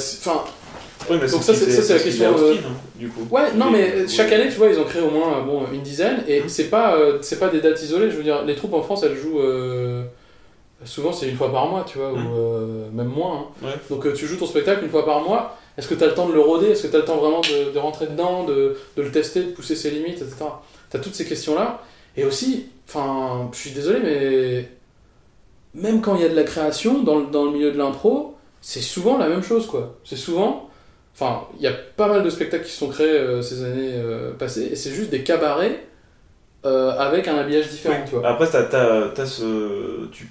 mais Donc ça, c'est- ça, c'est la question, euh, Austin, hein, du coup. Ouais, non, mais ouais. chaque année, tu vois, ils ont créé au moins euh, bon, une dizaine, et Mhm. c'est pas, euh, c'est pas des dates isolées. Je veux dire, les troupes en France, elles jouent. euh, souvent, c'est une fois par mois, tu vois, ou euh, même moins. hein. Ouais. Donc, euh, tu joues ton spectacle une fois par mois. Est-ce que tu as le temps de le roder Est-ce que tu as le temps vraiment de, de rentrer dedans, de, de le tester, de pousser ses limites, etc. Tu as toutes ces questions-là. Et aussi, enfin, je suis désolé, mais même quand il y a de la création dans, le- dans le milieu de l'impro, c'est souvent la même chose, quoi. C'est souvent. Enfin, il y a pas mal de spectacles qui sont créés euh, ces années euh, passées, et c'est juste des cabarets euh, avec un habillage différent, Oui. tu vois. Après, t'as, t'as, t'as ce. Tu...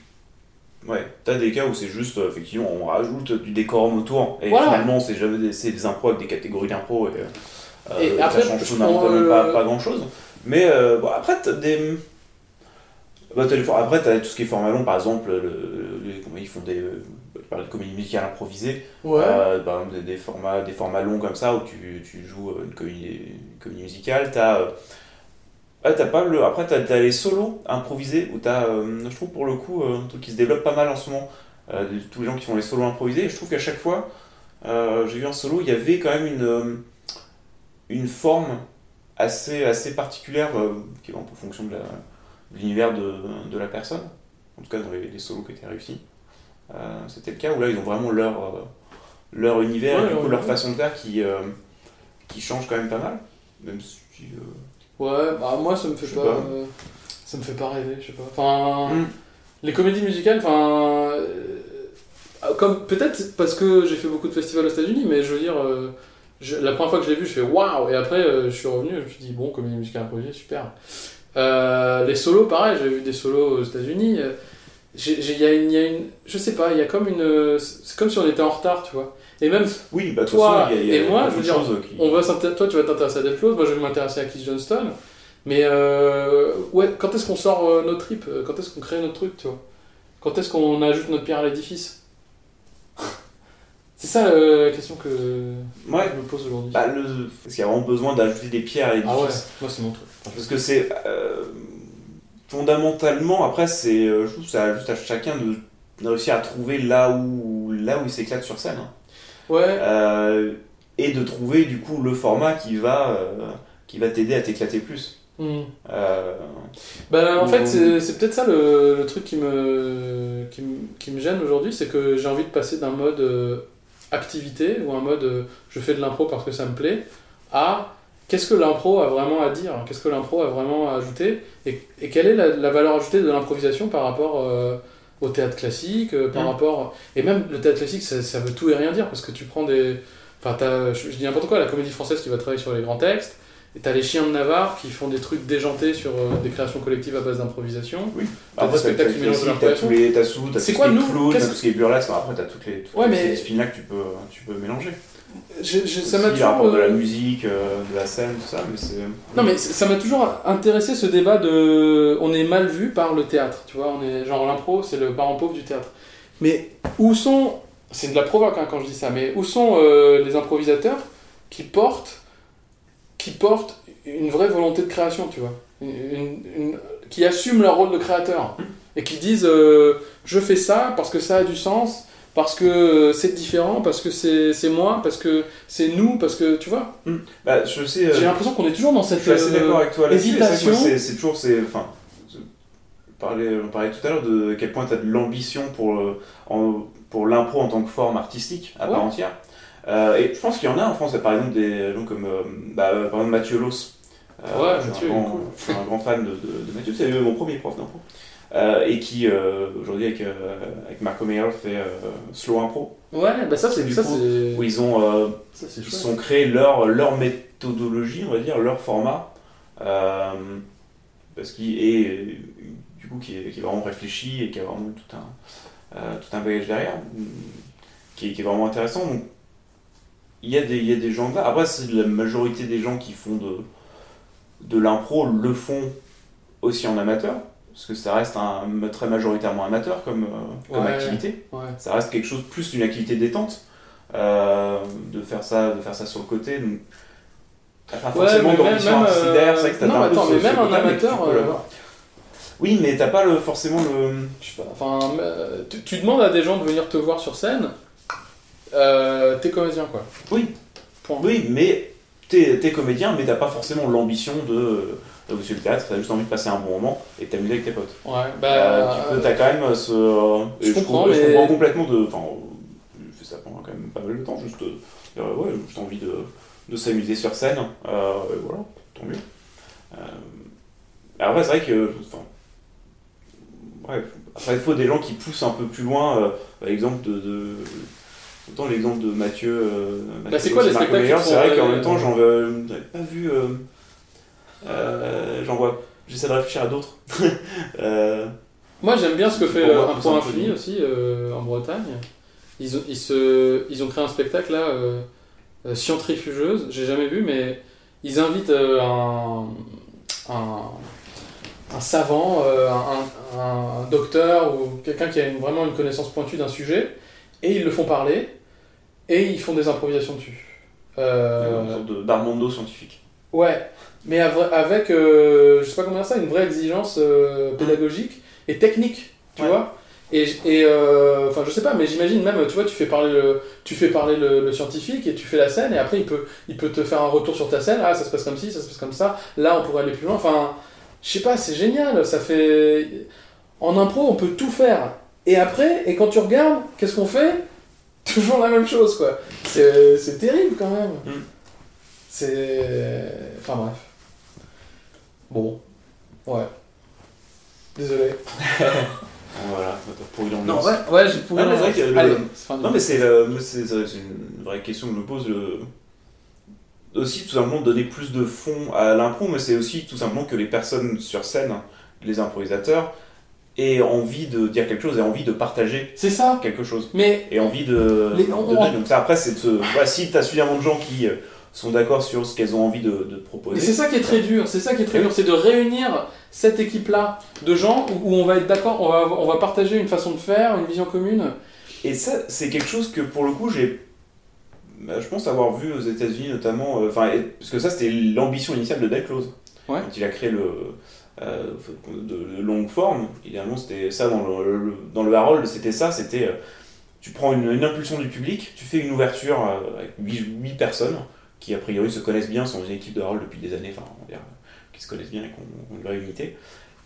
Ouais, t'as des cas où c'est juste, effectivement, on rajoute du décorum autour, et Voilà. finalement, c'est jamais des, c'est des impros avec des catégories d'impro, et, ça change fondamentalement pas, pas grand chose. Mais bon, après, t'as des. Bah, t'as après, t'as tout ce qui est format long, par exemple, le, ils font des. Parlais de comédie musicale improvisée, Ouais. euh, par exemple, des, des formats, des formats longs comme ça où tu, tu joues une comédie, une comédie musicale. T'as, euh, t'as pas le, après, t'as, t'as les solos improvisés où t'as, euh, je trouve pour le coup, euh, un truc qui se développe pas mal en ce moment. tous les gens qui font les solos improvisés. Et je trouve qu'à chaque fois, j'ai vu un solo, il y avait quand même une, une forme assez, assez particulière qui est en fonction de, la- de l'univers de, de la personne. En tout cas, dans les, les solos qui étaient réussis. Euh, c'était le cas où là ils ont vraiment leur, euh, leur univers Ouais, et du coup ouais, leur façon de faire qui, euh, qui change quand même pas mal. Même si. Ouais, bah moi ça me fait pas, pas. ça me fait pas rêver, je sais pas. Enfin, Mm. les comédies musicales, enfin, comme peut-être parce que j'ai fait beaucoup de festivals aux États-Unis, mais je veux dire, euh, je- la première fois que je l'ai vu, je fais waouh, et après euh, je suis revenu, je me suis dit bon, comédie musicale improvisée, super. Euh, les solos, pareil, j'ai vu des solos aux États-Unis. Il y, a une- y a une, je sais pas, il y a comme une, c'est comme si on était en retard, tu vois. Et même Oui, bah, Toi façon, il y a, y a et moi, je veux dire, qui. on va toi, tu vas t'intéresser à Flows, moi, je vais m'intéresser à Keith Johnston. Mais euh, ouais, quand est-ce qu'on sort euh, notre trip euh, Quand est-ce qu'on crée notre truc, tu vois? Quand est-ce qu'on ajoute notre pierre à l'édifice? C'est ça euh, la question que Ouais, je me pose aujourd'hui. bah, le... parce qu'il y a vraiment besoin d'ajouter des pierres à l'édifice. ah ouais, moi c'est mon truc. Parce que c'est fondamentalement, après, c'est, euh, je trouve c'est juste à chacun de, de réussir à trouver là où, là où il s'éclate sur scène. hein. Ouais, Euh, et de trouver du coup le format qui va, euh, qui va t'aider à t'éclater plus. Euh, Ben, en fait, c'est c'est peut-être ça le, le truc qui me, qui me, qui me gêne aujourd'hui, c'est que j'ai envie de passer d'un mode activité ou un mode je fais de l'impro parce que ça me plaît à qu'est-ce que l'impro a vraiment à dire, qu'est-ce que l'impro a vraiment à ajouter et, et quelle est la, la valeur ajoutée de l'improvisation par rapport euh, au théâtre classique, euh, par Mm. rapport. Et même le théâtre classique, ça, ça veut tout et rien dire parce que tu prends des. Enfin, t'as- je, je dis n'importe quoi, la comédie française qui va travailler sur les grands textes. Et t'as les chiens de Navarre qui font des trucs déjantés sur euh, des créations collectives à base d'improvisation. T'as après, des spectacles qui t'as- mélangent t'as- l'improvisation. T'as tous les, t'as sous, t'as C'est tout quoi, ce qui est clown, t'as tout ce qui est burlesque. Après, t'as toutes les, toutes Ouais, les mais- disciplines-là que tu peux, tu peux mélanger. Je- je- ça m'a rapport toujours. de la musique, euh, de la scène, tout ça, mais c'est. Non, mais ça m'a toujours intéressé ce débat de. On est mal vu par le théâtre, tu vois. On est genre l'impro, c'est le parent pauvre du théâtre. Mais où sont. C'est de la provoque hein, quand je dis ça, mais où sont euh, les improvisateurs qui portent. qui portent une vraie volonté de création, tu vois? Une- une- une- qui assument leur rôle de créateur. Et qui disent euh, je fais ça parce que ça a du sens, parce que c'est différent, parce que c'est moi, parce que c'est nous, parce que. Tu vois Bah, je sais. euh, J'ai l'impression qu'on est toujours dans Je cette. suis assez euh, d'accord avec toi hésitation. C'est toujours. c'est- Enfin, je parlais, on parlait tout à l'heure de quel point tu as de l'ambition pour, euh, en- pour l'impro en tant que forme artistique à part entière. Euh, et je pense qu'il y en a en France, par exemple des gens comme euh, bah, par exemple Mathieu Loss. Euh, Ouais, je suis un grand, cool. je suis un grand fan de, de- de Mathieu, c'est mon premier prof d'impro. Euh, et qui euh, aujourd'hui avec, euh, avec Marco Meyer fait euh, Slow Impro, Ouais, bah ça c'est Du ça coup, où ils ont euh, ça ils sont créés leur, leur méthodologie, on va dire, leur format, euh, parce qu'il est du coup qui est, qui est vraiment réfléchi et qui a vraiment tout un, euh, tout un bagage derrière. qui est, qui est vraiment intéressant. Donc, il y, a des, il y a des gens là. Après, c'est la majorité des gens qui font de, de l'impro le font aussi en amateur. Parce que ça reste un, très majoritairement amateur comme, euh, comme Ouais. activité. Ouais. Ça reste quelque chose plus d'une activité détente. euh, de, faire ça, de faire ça sur le côté. Donc, t'as pas forcément mais même, d'ambition artistique derrière, c'est vrai que t'as non, un peu attends, ce- mais même un amateur, euh. Oui, mais t'as pas le, forcément le. je sais pas, enfin, euh, tu, tu demandes à des gens de venir te voir sur scène, euh, t'es comédien quoi. Oui. Point. Oui, mais t'es es comédien, mais t'as pas forcément l'ambition de, de monsieur le théâtre, t'as juste envie de passer un bon moment et de t'amuser avec tes potes. Ouais, Euh, bah. tu peux, t'as quand même ce. euh, je et comprends, trouve- je mais- comprends complètement de. Enfin, je fais ça pendant quand même pas mal de temps, juste. euh, euh, ouais, juste envie de, de s'amuser sur scène, euh, et voilà, tant mieux. Euh, après, c'est vrai que. Enfin, ouais, après, il faut des gens qui poussent un peu plus loin, euh, par exemple de. de Autant l'exemple de Mathieu. euh, Mathieu Bah, c'est quoi les spectacles C'est vrai euh, qu'en même temps, j'en j'avais pas vu. euh, euh, j'en vois. J'essaie de réfléchir à d'autres. Euh, Moi j'aime bien ce que fait moi, euh, Un point infini aussi euh, en Bretagne. Ils ont, ils, se, ils ont créé un spectacle là, euh, euh, Scientrifugeuse, j'ai jamais vu, mais ils invitent euh, un, un, un savant, euh, un, un- docteur ou quelqu'un qui a une- vraiment une connaissance pointue d'un sujet, et ils le font parler, et ils font des improvisations dessus. Euh, Une sorte d'Armando scientifique. Ouais, mais av- avec, euh, je sais pas comment dire ça, une vraie exigence euh, pédagogique et technique, tu Ouais. vois. Et, et euh, enfin, je sais pas, mais j'imagine même, tu vois, tu fais parler, le, tu fais parler le, le scientifique et tu fais la scène, et après il peut, il peut te faire un retour sur ta scène. Ah, ça se passe comme ci, ça se passe comme ça. Là, on pourrait aller plus loin. Enfin, je sais pas, c'est génial. Ça fait. En impro, on peut tout faire. Et après, et quand tu regardes, qu'est-ce qu'on fait? Toujours la même chose, quoi. C'est c'est terrible quand même. Mm. C'est. Enfin bref. Bon. Ouais. Désolé. Voilà, pour une Non, ambiance. ouais, ouais, j'ai pourri Non, mais c'est vrai que le- Allez, c'est Non, mais une vraie question que je me pose. Le... Aussi, tout simplement, donner plus de fond à l'impro, mais c'est aussi tout simplement que les personnes sur scène, les improvisateurs, aient envie de dire quelque chose, aient envie de partager C'est ça. quelque chose. Mais Et envie de. Les- de on- donner. Donc, ça, après, c'est de si tu as suffisamment de gens qui euh, sont d'accord sur ce qu'elles ont envie de, proposer. c'est ça qui est très dur, c'est ça qui est très dur, c'est de réunir cette équipe-là de gens où, où on va être d'accord, on va, on va partager une façon de faire, une vision commune. Et ça, c'est quelque chose que pour le coup, j'ai. bah, Je pense avoir vu aux États-Unis notamment. euh, Enfin, et- parce que ça, c'était l'ambition initiale de Del Close. Ouais. Quand il a créé le. euh, de, de longue forme, idéalement, c'était ça dans le, le- dans le Harold, c'était ça c'était. euh, tu prends une, une impulsion du public, tu fais une ouverture avec 8, personnes qui, a priori, se connaissent bien, sont une équipe de Harold depuis des années, enfin, on va dire, qui se connaissent bien et qui ont, une vraie unité.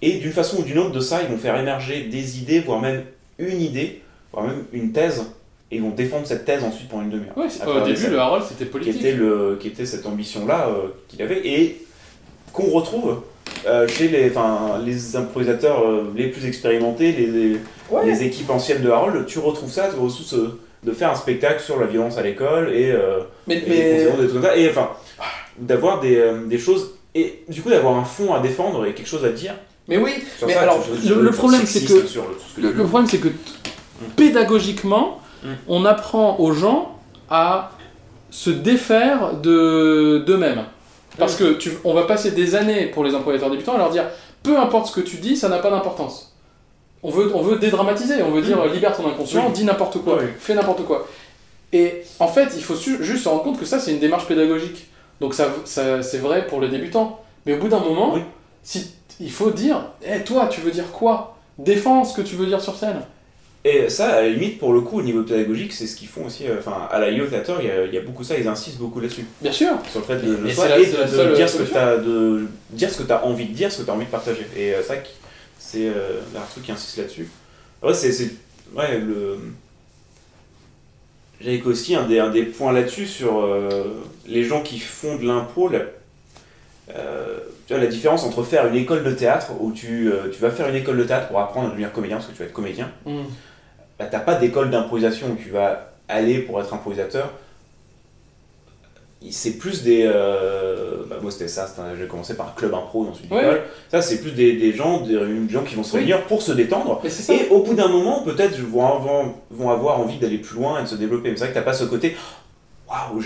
Et d'une façon ou d'une autre, de ça, ils vont faire émerger des idées, voire même une idée, voire même une thèse, et ils vont défendre cette thèse ensuite pendant une demi-heure. Ouais, au début, le Harold, c'était qui politique. était, le, qui était cette ambition-là euh, qu'il avait, et qu'on retrouve euh, chez les, enfin, les improvisateurs euh, les plus expérimentés, les, les, Ouais. les équipes anciennes de Harold, tu retrouves ça, tu retrouves ce- de faire un spectacle sur la violence à l'école, et, euh, Mais, et mais- des trucs comme ça, et enfin, d'avoir des, euh, des choses, et du coup d'avoir un fond à défendre et quelque chose à dire. mais oui, Sur mais ça, alors, le, problème, c'est que sur le- tout ce que Le, tu le veux. problème, c'est que t- pédagogiquement, Mm. on apprend aux gens à se défaire de d'eux-mêmes. Parce que tu, on va passer des années pour les improvisateurs débutants à leur dire peu importe ce que tu dis, ça n'a pas d'importance. On veut, on veut dédramatiser, on veut dire libère ton inconscient, Oui. dis n'importe quoi, Oui. fais n'importe quoi. Et en fait, il faut juste se rendre compte que ça, c'est une démarche pédagogique. Donc ça, ça- c'est vrai pour les débutants. Mais au bout d'un moment, Oui. si, il faut dire, Eh, toi, tu veux dire quoi? Défends ce que tu veux dire sur scène. Et ça, à la limite, pour le coup, au niveau pédagogique, c'est ce qu'ils font aussi. euh, Enfin, à la IO Theater, il y, a- il y a beaucoup ça, ils insistent beaucoup là-dessus. Bien sûr. Sur le fait de le Et la- et de, de dire, ce que t'as- de dire ce que tu as envie de dire, ce que tu as envie de partager. Et euh, ça, qui- c'est euh, truc qui insiste là-dessus. Ouais, c'est. c'est- Ouais, le. J'avais aussi un des, un des points là-dessus sur euh, les gens qui font de l'impro. La, euh, tu vois, la différence entre faire une école de théâtre où tu, euh, tu vas faire une école de théâtre pour apprendre à devenir comédien parce que tu vas être comédien. Mm. Bah, t'as pas d'école d'improvisation où tu vas aller pour être improvisateur. C'est plus des. euh, bah, moi c'était ça, j'ai commencé par un club impro dans une Ouais. école. Ça, c'est plus des, des gens, des, des gens qui vont se Oui. réunir pour se détendre. Et au bout d'un moment, peut-être, vont avoir, vont avoir envie d'aller plus loin et de se développer. Mais c'est vrai que t'as pas ce côté. Waouh,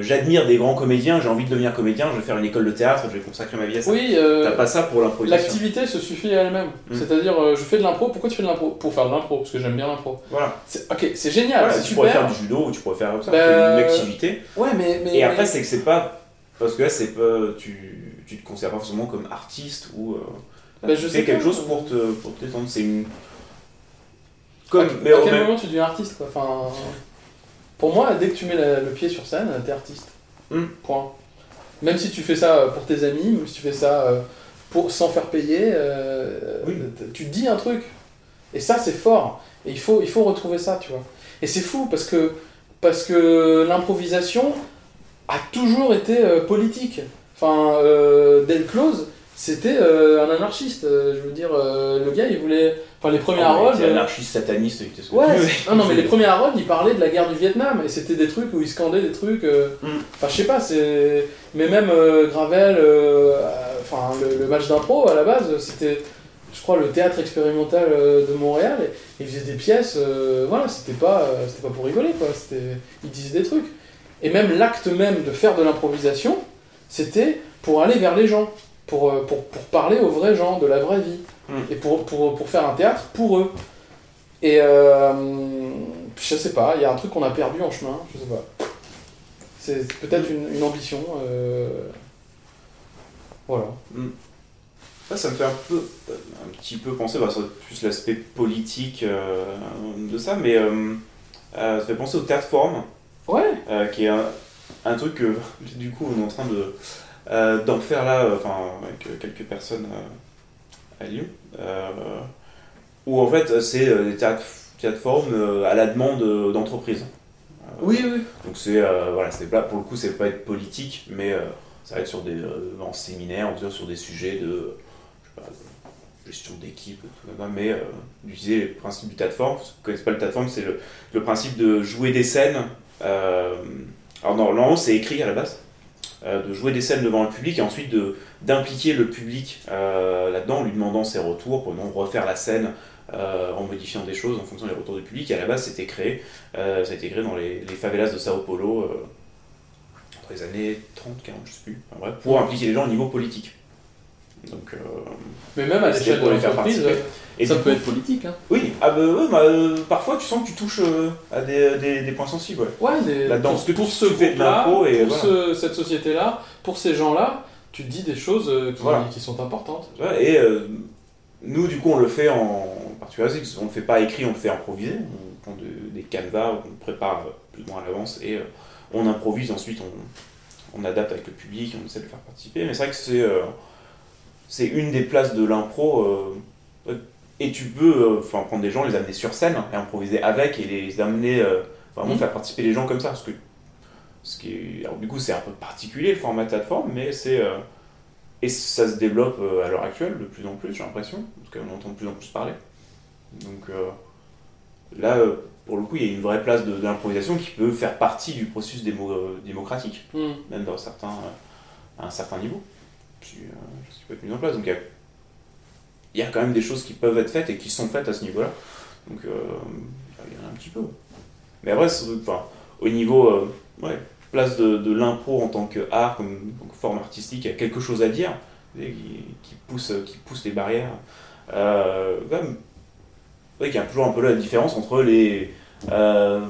j'admire des grands comédiens, j'ai envie de devenir comédien, je vais faire une école de théâtre, je vais consacrer ma vie à ça. Oui, euh, T'as pas ça pour l'improvisation. l'activité se suffit à elle-même. Mm. C'est-à-dire, euh, je fais de l'impro. Pourquoi tu fais de l'impro? Pour faire de l'impro, parce que j'aime bien l'impro. Voilà. Ok, c'est génial, Voilà, tu pourrais faire du judo ou tu pourrais faire ça, Bah, une activité. Ouais, mais. mais Et après, mais- c'est que c'est pas. Parce que là, c'est pas. Tu, tu te considères pas forcément comme artiste ou. euh, Bah, je sais quelque chose pour te, pour te détendre. C'est une. à, Comme. mais à quel même- moment tu deviens artiste quoi enfin, Pour moi, dès que tu mets la- le pied sur scène, t'es artiste. Mm. Point. Même si tu fais ça pour tes amis, même si tu fais ça euh, pour, sans faire payer, euh, Oui. tu dis un truc. Et ça, c'est fort. Et il faut, il faut retrouver ça, tu vois. Et c'est fou parce que, parce que l'improvisation a toujours été euh, politique. Enfin, euh, Del Close, c'était euh, un anarchiste. Euh, je veux dire, euh, le gars, il voulait. Enfin, les premiers Oh, Harold. euh, anarchiste, sataniste, il était ce que Ouais, c'est- non, mais les premiers Harold, ils parlaient de la guerre du Vietnam, et c'était des trucs où ils scandaient des trucs. Mm. Enfin, je sais pas, c'est. Mais même Gravel, enfin, le, le match d'impro, à la base, c'était, je crois, le théâtre expérimental de Montréal, et ils faisaient des pièces, voilà, c'était pas, c'était pas pour rigoler, quoi, c'était. Ils disaient des trucs. Et même l'acte même de faire de l'improvisation, c'était pour aller vers les gens, pour, euh, pour, pour parler aux vrais gens, de la vraie vie, Mm. et pour, pour, pour faire un théâtre pour eux. Et euh, je sais pas, il y a un truc qu'on a perdu en chemin, je sais pas. C'est peut-être une, une ambition. euh, Voilà. Ça, ça me fait un peu, un petit peu penser, bah, c'est plus l'aspect politique euh, de ça, mais ça fait penser au théâtre forum, Ouais, qui est un, un truc que du coup on est en train de euh, d'en faire là, euh, enfin avec euh, quelques personnes euh, à Lyon, où en fait c'est des théâtres, théâtres à la demande d'entreprises. Oui, oui. Donc c'est voilà, c'est pour le coup c'est pas être politique, mais ça va être sur des en séminaire, on va dire sur des sujets de, je sais pas, gestion d'équipe, tout comme ça, mais euh, d'utiliser les principes du tas de forme. Si vous connaissez pas le tas de forme, c'est le, le principe de jouer des scènes. euh, alors normalement c'est écrit à la base. Euh, de jouer des scènes devant le public et ensuite de d'impliquer le public euh, là-dedans lui demandant ses retours pour non refaire la scène euh, en modifiant des choses en fonction des retours du public et à la base c'était créé euh, ça a été créé dans les, les favelas de Sao Paulo euh, entre les années 30, 40, je sais plus, enfin, bref, pour impliquer les gens au niveau politique. Donc, euh, Mais même à l'échelle de l'entreprise, et ça peut coup- être politique. Hein. Oui, ah bah, ouais, bah, euh, parfois tu sens que tu touches euh, à des, des, des points sensibles. Ouais. Ouais, des- Là-dedans, pour, parce que pour ce groupe-là, pour voilà. ce- cette société-là, pour ces gens-là, tu dis des choses euh, qui, Voilà. qui sont importantes. Ouais, et euh, nous, du coup, on le fait en particulier, on le fait pas écrit, on le fait improvisé. On prend de- des canevas, on prépare plus ou moins à l'avance et euh, on improvise. Ensuite, on, on adapte avec le public, on essaie de le faire participer. Mais c'est vrai que c'est euh, c'est une des places de l'impro. euh, et tu peux euh, enfin, prendre des gens, les amener sur scène et improviser avec et les amener euh, vraiment Mhm. faire participer les gens comme ça. Parce que, ce qui est- alors, du coup, c'est un peu particulier le format plateforme, mais c'est. et ça se développe à l'heure actuelle de plus en plus, j'ai l'impression, parce qu'on entend de plus en plus parler. Donc là, pour le coup, il y a une vraie place de, de l'improvisation qui peut faire partie du processus démo- euh, démocratique, Hmm. même dans certains, euh, à un certain niveau. Puis, euh, qui peut être mis en place. Donc il y y a quand même des choses qui peuvent être faites et qui sont faites à ce niveau-là. Donc il y en a un petit peu. Mais après, enfin, au niveau euh, ouais, place de, l'impro en tant qu'art, comme, comme forme artistique, il y a quelque chose à dire qui, qui pousse, qui pousse les barrières. Euh, quand y a toujours un peu la différence entre les. euh,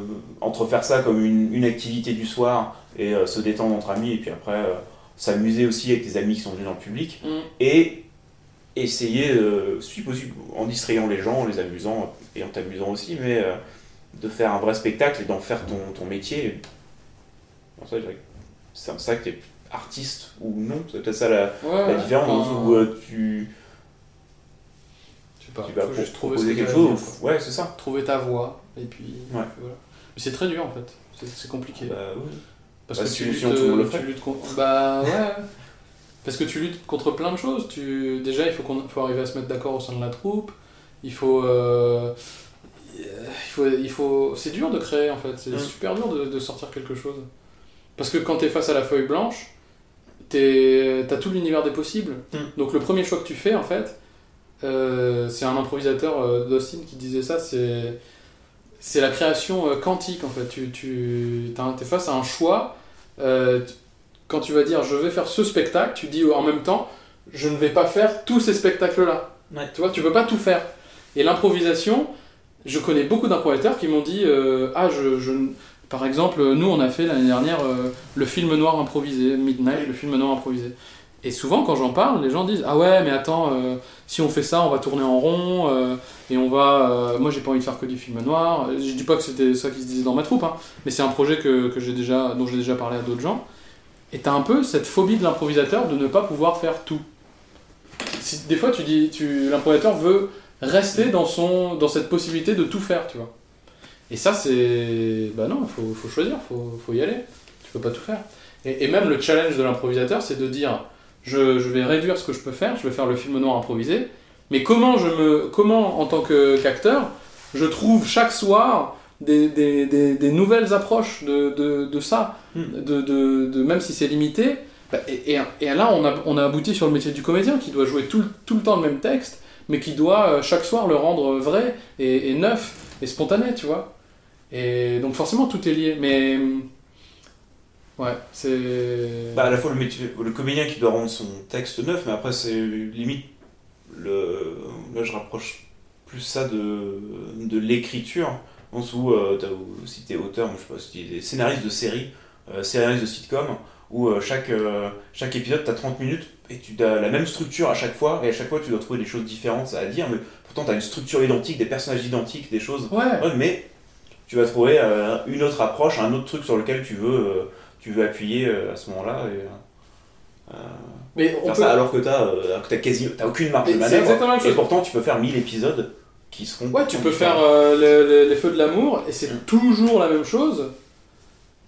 entre faire ça comme une, une activité du soir et se détendre entre amis et puis après s'amuser aussi avec tes amis qui sont venus dans le public Hmm. et essayer, euh, si possible, en distrayant les gens, en les amusant et en t'amusant aussi, mais euh, de faire un vrai spectacle et d'en faire ton, ton métier. Bon, ça, je dirais que c'est un ça que tu es artiste ou non, c'est peut-être ça la, Ouais, la ouais. différence, Enfin, où euh, tu, je sais pas, tu vas faut juste proposer quelque chose. ouais, c'est ça. Trouver ta voix, et puis Ouais. voilà. Mais c'est très dur en fait, c'est c'est compliqué. Bah, oui. Parce Bah, que si- tu, sinon luttes, tout le monde le tu ferait. luttes contre... Bah ouais. Parce que tu luttes contre plein de choses. Tu... Déjà, il faut, qu'on... faut arriver à se mettre d'accord au sein de la troupe. Il faut... euh, Il faut... Il faut... C'est dur de créer en fait. C'est Mm. super dur de, de sortir quelque chose. Parce que quand tu es face à la feuille blanche, t'es- t'as tout l'univers des possibles. Mm. Donc le premier choix que tu fais, en fait, euh, c'est un improvisateur euh, d'Austin qui disait ça, c'est c'est la création euh, quantique, en fait. Tu, tu es face à un choix. euh, quand tu vas dire je vais faire ce spectacle, tu dis en même temps je ne vais pas faire tous ces spectacles-là. Ouais. Tu vois, tu peux pas tout faire. Et l'improvisation, je connais beaucoup d'improvisateurs qui m'ont dit euh, ah je, je par exemple nous on a fait l'année dernière le film noir improvisé Midnight le film noir improvisé et souvent quand j'en parle les gens disent ah ouais mais attends euh, si on fait ça on va tourner en rond euh, et on va euh, moi j'ai pas envie de faire que du film noir. Je dis pas que c'était ça qui se disait dans ma troupe hein, mais c'est un projet que, que déjà dont j'ai déjà parlé à d'autres gens. Et t'as un peu cette phobie de l'improvisateur de ne pas pouvoir faire tout. Des fois tu dis tu l'improvisateur veut rester dans son dans cette possibilité de tout faire tu vois. Et ça c'est bah non faut, faut choisir faut, faut y aller. Tu peux pas tout faire. Et, et même le challenge de l'improvisateur c'est de dire je, je vais réduire ce que je peux faire je vais faire le film noir improvisé. Mais comment je me comment en tant qu'acteur je trouve chaque soir des, des, des, des nouvelles approches de, de, de ça Hmm. de, de, même si c'est limité. Bah, et, et, et là on a, on a abouti sur le métier du comédien qui doit jouer tout, le- tout le temps le même texte mais qui doit euh, chaque soir le rendre vrai et, et neuf et spontané tu vois. Et donc forcément tout est lié. Mais ouais c'est Bah, à la fois le, métier, le comédien qui doit rendre son texte neuf, mais après, c'est limite. Le, là, je rapproche plus ça de, de l'écriture. En où, euh, si t'es auteur, je sais pas, si t'es des scénaristes de séries, euh, scénaristes de sitcom, où euh, chaque, euh, chaque épisode, t'as 30 minutes et tu as la même structure à chaque fois, et à chaque fois, tu dois trouver des choses différentes à dire, mais pourtant, t'as une structure identique, des personnages identiques, des choses. ouais Ouais, mais tu vas trouver euh, une autre approche, un autre truc sur lequel tu veux, tu veux appuyer euh, à ce moment-là. Et, euh, mais on faire peut ça alors que t'as euh, que t'as quasi t'as aucune marge Mais de c'est manœuvre. exactement la même Et pourtant, tu peux faire 1000 épisodes qui seront. Ouais, tu peux faire euh, le- le- les feux de l'amour et c'est Mm. toujours la même chose.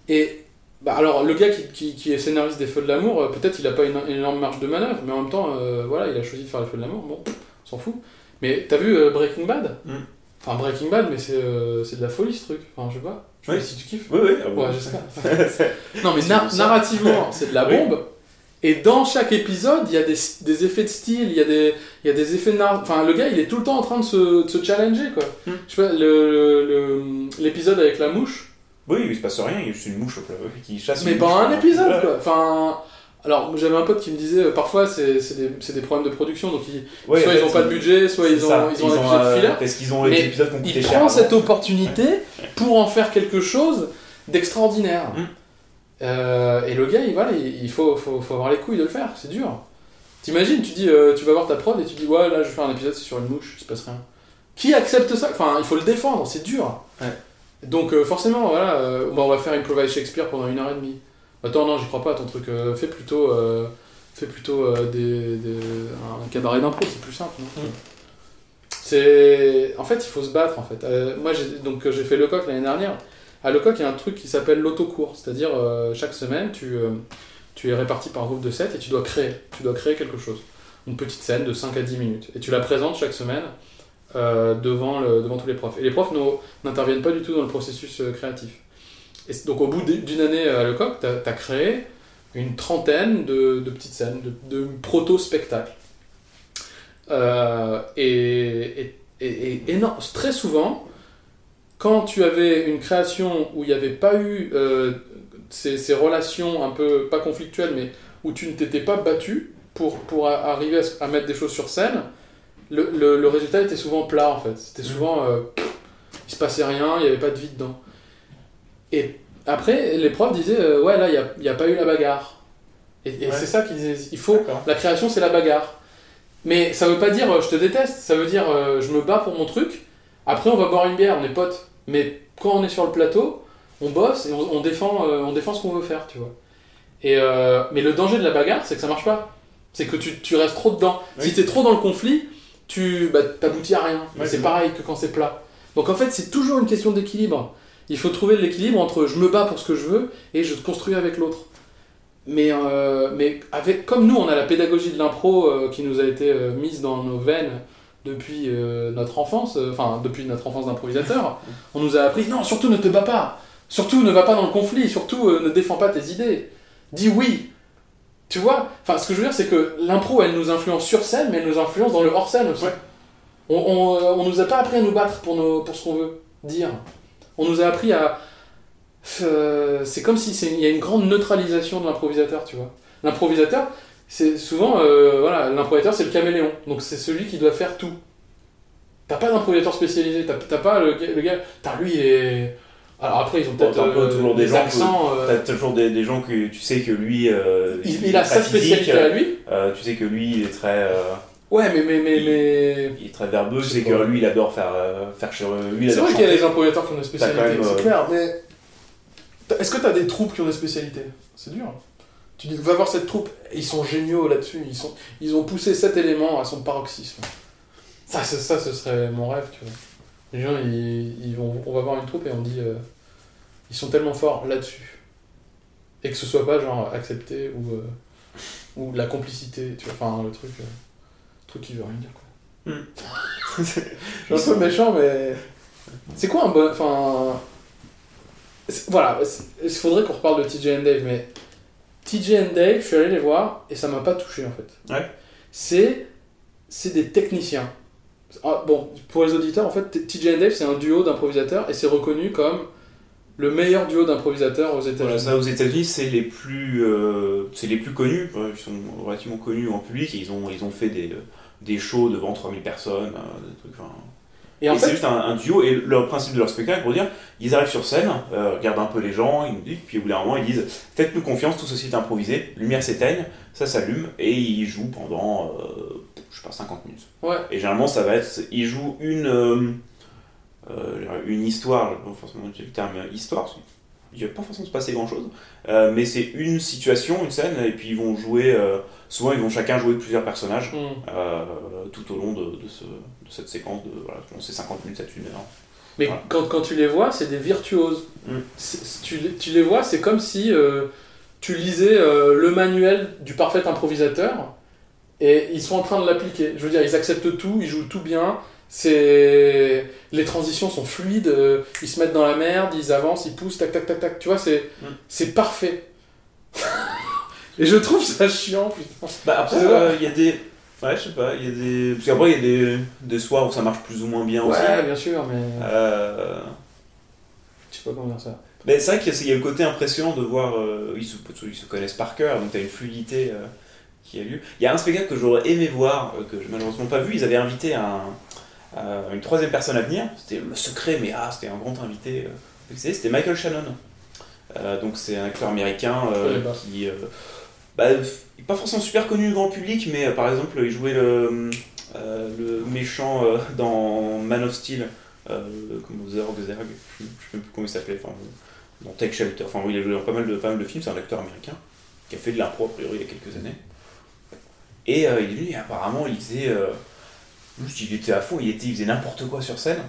Et bah alors le gars qui, qui, qui est scénariste des feux de l'amour, euh, peut-être il a pas une, une énorme marge de manœuvre, mais en même temps, euh, voilà, il a choisi de faire les feux de l'amour. Bon, on s'en fout. Mais t'as vu euh, Breaking Bad? Mm. Enfin Breaking Bad, mais c'est euh, c'est de la folie ce truc. Enfin je sais pas. Oui. pas si tu kiffes. Oui, oui. ah bon. Ouais, j'espère. Non, mais narrativement, c'est de la Oui. bombe. Et dans chaque épisode, il y a des, des effets de style, il y a des, il y a des effets de Enfin, le gars, il est tout le temps en train de se, de se challenger, quoi. Hmm. Je sais pas, le- le- l'épisode avec la mouche, Oui, il se passe rien, il y a juste une mouche qui chasse. mais mouche, un épisode, quoi. Enfin. Alors, j'avais un pote qui me disait, euh, parfois, c'est des, des problèmes de production, donc ils, Ouais, soit en ils fait, ont pas de budget, soit ils ont, ils ont un épisode euh, filler. Parce qu'ils ont des épisodes ont coûté Il prend cette opportunité pour en faire quelque chose d'extraordinaire. Mm. Euh, et le gars, il, voilà, il, il faut, faut, faut avoir les couilles de le faire, c'est dur. T'imagines, tu dis, euh, tu vas voir ta prod et tu dis, ouais, là, je vais faire un épisode, c'est sur une mouche, il se passe rien. Qui accepte ça? Enfin, il faut le défendre, c'est dur. Ouais. Donc, forcément, voilà, bon, on va faire Improvise Shakespeare pendant une heure et demie. Attends, non, j'y crois pas à ton truc. euh, fais plutôt, euh, fais plutôt euh, des, des- un cabaret d'impro, c'est plus simple. non Mm. C'est, en fait, il faut se battre. En fait, moi, j'ai donc j'ai fait Lecoq l'année dernière. À Lecoq, il y a un truc qui s'appelle l'autocours, c'est-à-dire chaque semaine, tu, tu es réparti par groupe de 7 et tu dois créer, tu dois créer quelque chose, une petite scène de 5 à 10 minutes, et tu la présentes chaque semaine devant, le, devant tous les profs. Et les profs n'interviennent pas du tout dans le processus créatif. Et donc au bout d'une année à Lecoq, tu as, créé une trentaine de, de petites scènes, de, de proto-spectacles. Euh, et, et, et- et énorme- très souvent, quand tu avais une création où il n'y avait pas eu euh, ces, ces relations un peu, pas conflictuelles, mais où tu ne t'étais pas battu pour, pour arriver à, mettre des choses sur scène, le, le- le résultat était souvent plat en fait. C'était souvent. euh, il se passait rien, il n'y avait pas de vie dedans. Et après, les profs disaient euh, Ouais, là, il n'y a, pas eu la bagarre. Et, et Ouais. c'est ça qu'ils disaient Il faut. La création, c'est la bagarre. Mais ça veut pas dire euh, je te déteste, ça veut dire euh, je me bats pour mon truc. Après, on va boire une bière, on est potes. Mais quand on est sur le plateau, on bosse et on, on défend, on défend ce qu'on veut faire, tu vois. Et mais le danger de la bagarre, c'est que ça marche pas. C'est que tu, tu restes trop dedans. Oui. Si t'es trop dans le conflit, tu bah, t'aboutis à rien. Ouais, c'est pareil que quand c'est plat. Donc en fait, c'est toujours une question d'équilibre. Il faut trouver l'équilibre entre je me bats pour ce que je veux et je construis avec l'autre. Mais, euh, mais avec, comme nous, on a la pédagogie de l'impro euh, qui nous a été euh, mise dans nos veines depuis notre enfance, enfin depuis notre enfance d'improvisateur, on nous a appris non, surtout ne te bats pas, surtout ne va pas dans le conflit, surtout ne défends pas tes idées, dis oui. Tu vois? Enfin, ce que je veux dire, c'est que l'impro, elle nous influence sur scène, mais elle nous influence dans le hors-scène aussi. Ouais. On, on, on nous a pas appris à nous battre pour, nos, pour ce qu'on veut dire. On nous a appris à. euh, c'est comme si c'est- il y a une grande neutralisation de l'improvisateur, tu vois. L'improvisateur, c'est souvent. euh, voilà, l'improvisateur, c'est le caméléon. Donc c'est celui qui doit faire tout. T'as pas d'improvisateur spécialisé, t'as pas le, gars- le gars. T'as lui, il est. Alors après, ils ont peut-être euh, toujours des gens accents. euh, T'as toujours des, des gens que tu sais que lui. euh, il, il a sa spécialité à lui. tu sais que lui, il est très. Ouais, mais mais mais Il- mais. il est très verbeux, sais que lui, il adore faire. euh, faire chez lui, C'est vrai qu'il y a des improvisateurs qui ont des spécialités. C'est euh, clair, mais. Est-ce que t'as des troupes qui ont des spécialités? C'est dur. Tu dis, va voir cette troupe, ils sont géniaux là-dessus. Ils, sont... ils ont poussé cet élément à son paroxysme. Ça, c'est- ça, ce serait mon rêve, tu vois. Les gens, ils, ils vont... on va voir une troupe et on dit, euh, ils sont tellement forts là-dessus. Et que ce soit pas genre accepté ou, euh, ou la complicité, tu vois. Enfin, le truc, euh, truc qui veut rien dire, quoi. Je suis un peu méchant, mais. C'est quoi un bon. Enfin. c'est- Voilà, c'est- il faudrait qu'on reparle de TJ and Dave, mais. TJ and Dave, je suis allé les voir et ça m'a pas touché en fait. Ouais. C'est. C'est des techniciens. Ah, bon, pour les auditeurs, en fait, TJ and Dave, c'est un duo d'improvisateurs et c'est reconnu comme le meilleur duo d'improvisateurs aux Voilà, États-Unis. ça aux États-Unis, c'est les plus, euh, c'est les plus connus. Ils sont relativement connus en public. Ils ont, ils ont fait des, des shows devant 3000 personnes, euh, des trucs. enfin, Et en et c'est juste un, un duo. Et le principe de leur spectacle, pour dire, ils arrivent sur scène, euh, regardent un peu les gens, ils nous disent, puis au bout d'un moment, ils disent, faites-nous confiance, tout ceci est improvisé. Lumière s'éteigne, ça s'allume, et ils jouent pendant, euh, je sais pas, 50 minutes. ouais. Et généralement, ça va être. Ils jouent une, euh, une histoire, pas forcément utiliser le terme histoire, qu'il ne va pas forcément se passer grand chose, mais c'est une situation, une scène, et puis ils vont jouer. euh, souvent, ils vont chacun jouer plusieurs personnages Hmm. euh, tout au long de, de ce- de cette séquence de. Voilà, c'est 50 minutes, tue une heure. Mais Voilà. quand, quand tu les vois, c'est des virtuoses. Mm. C'est- c'est- Tu, les- tu les vois, c'est comme si euh, tu lisais euh, le manuel du parfait improvisateur et ils sont en train de l'appliquer. Je veux dire, ils acceptent tout, ils jouent tout bien. C'est les transitions sont fluides, euh, ils se mettent dans la merde, ils avancent, ils poussent, tac tac tac tac. Tu vois, c'est Mm. c'est parfait. et je trouve ça chiant, putain. Bah après, C'est euh, il y a des. Ouais, je sais pas, il y a des. Parce qu'après, il y a des, des soirs où ça marche plus ou moins bien aussi. Ouais, bien sûr, mais Euh, je sais pas comment dire ça. Mais c'est vrai qu'il y a- il y a le côté impressionnant de voir, euh, ils, se, ils se connaissent par cœur, donc tu as une fluidité euh, qui a lieu. Il y a un spectacle que j'aurais aimé voir, que j'ai malheureusement pas vu, ils avaient invité un, une troisième personne à venir, c'était le secret, mais ah, c'était un grand invité, euh, c'était Michael Shannon. Euh, donc c'est un acteur américain euh, qui... euh, bah, pas forcément super connu du grand public, mais euh, par exemple, il jouait le, euh, le méchant euh, dans Man of Steel, euh, comme Zerg, Zerg, je ne sais même plus comment il s'appelait, enfin, dans Tech Shelter, enfin il a joué dans pas mal de, pas mal de films, c'est un acteur américain qui a fait de l'impro a priori il y a quelques années. Et euh, il est venu et apparemment il faisait. euh, juste il était à fond, il, était, il faisait n'importe quoi sur scène.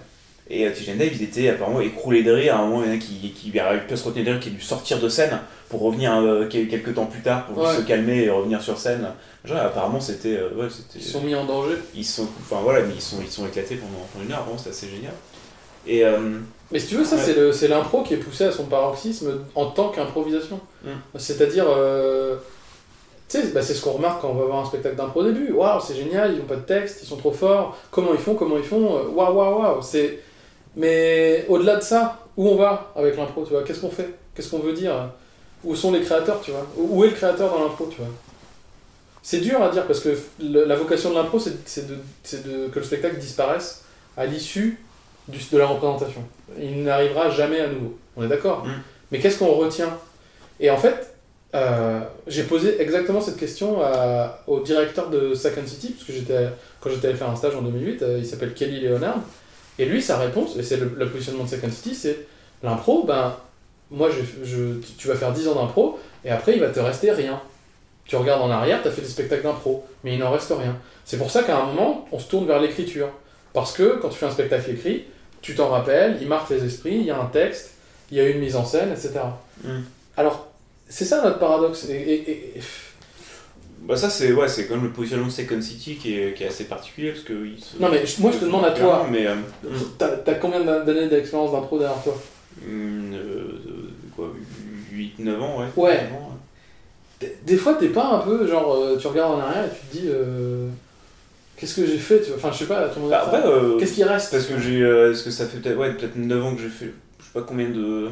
Et euh, TJ Dave, ils étaient apparemment écroulés de rire. À un moment, il y en a qui, qui arrive plus à se retenir de rire, qui a dû sortir de scène pour revenir euh, quel- quelques temps plus tard, pour Ouais. se calmer et revenir sur scène. Genre, apparemment, c'était. euh, ouais, Ils sont mis en danger. ils sont enfin voilà mais ils sont ils sont éclatés pendant, pendant une heure vraiment c'est assez génial et euh, Mais si tu veux, ça, Ouais. c'est le- c'est l'impro qui est poussé à son paroxysme en tant qu'improvisation. Mm. C'est-à-dire, sais, bah, c'est ce qu'on remarque quand on va voir un spectacle d'impro au début. Waouh, c'est génial, ils n'ont pas de texte, ils sont trop forts. Comment ils font, comment ils font euh, Waouh, waouh, waouh. C'est... Mais au-delà de ça, où on va avec l'impro, tu vois? Qu'est-ce qu'on fait? Qu'est-ce qu'on veut dire? Où sont les créateurs, tu vois? Où est le créateur dans l'impro, tu vois? C'est dur à dire parce que la vocation de l'impro, c'est, de, de, que le spectacle disparaisse à l'issue de la représentation. Il n'arrivera jamais à nouveau. On est d'accord? Mm. Mais qu'est-ce qu'on retient? Et en fait, euh, j'ai posé exactement cette question à- au directeur de Second City, parce que j'étais, quand j'étais allé faire un stage en 2008, euh, il s'appelle Kelly Leonard, et lui, sa réponse, et c'est le, le positionnement de Second City, c'est l'impro, ben, moi, je, je- tu- tu vas faire 10 ans d'impro, et après, il va te rester rien. Tu regardes en arrière, tu as fait des spectacles d'impro, mais il n'en reste rien. C'est pour ça qu'à un moment, on se tourne vers l'écriture. Parce que quand tu fais un spectacle écrit, tu t'en rappelles, il marque les esprits, il y a un texte, il y a une mise en scène, etc. Mm. Alors, c'est ça notre paradoxe. Et, et- et- bah ça c'est ouais c'est comme le positionnement de Second City qui est, qui est assez particulier parce que Non, mais moi, je te demande à toi. mais euh, T'as combien d'années d'expérience d'impro derrière toi hum, euh, quoi 8 9 ans ouais Ouais. 9 ans, Des- fois, t'es pas un peu genre, euh, tu regardes en arrière et tu te dis, euh, qu'est-ce que j'ai fait tu vois? Enfin, je sais pas, monde Bah, Qu'est-ce qui reste? parce que j'ai. Est-ce que ça fait peut-être ouais, peut 9 ans que j'ai fait. Je sais pas combien de.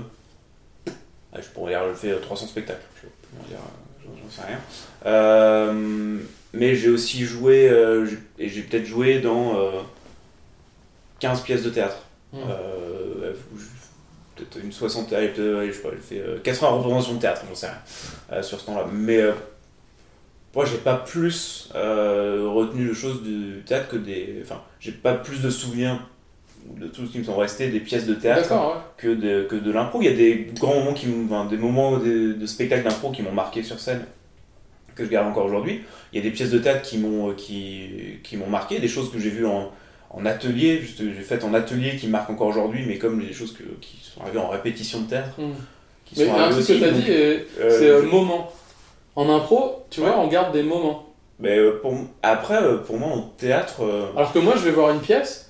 Ah, je pourrais dire, fait euh, 300 spectacles. Je pourrais dire, euh, j'en- j'en sais rien. Euh, mais j'ai aussi joué. euh, et j'ai peut-être joué dans euh, 15 pièces de théâtre. Je- peut-être une soixantaine, je sais pas, j'ai fait euh, 80 représentations de théâtre, j'en sais rien, sur ce temps-là. Mais moi, j'ai pas plus retenu de choses du théâtre que des. Enfin, j'ai pas plus de souvenirs de tout ce qui me sont restés des pièces de théâtre ouais. que de, que de l'impro. Il y a des grands moments, qui enfin, des moments de, de spectacle d'impro qui m'ont marqué sur scène, que je garde encore aujourd'hui. Il y a des pièces de théâtre qui m'ont qui, qui m'ont marqué, des choses que j'ai vues en, en atelier, juste, j'ai faites en atelier qui marquent encore aujourd'hui, mais comme des choses que, qui sont arrivées en répétition de théâtre, Hmm. qui Mais sont un truc que t'as donc, dit, et euh, c'est euh, je- moment. En impro, tu vois, on garde des moments. mais, euh, pour, après, euh, pour moi, en théâtre, euh, Alors que moi, je vais voir une pièce,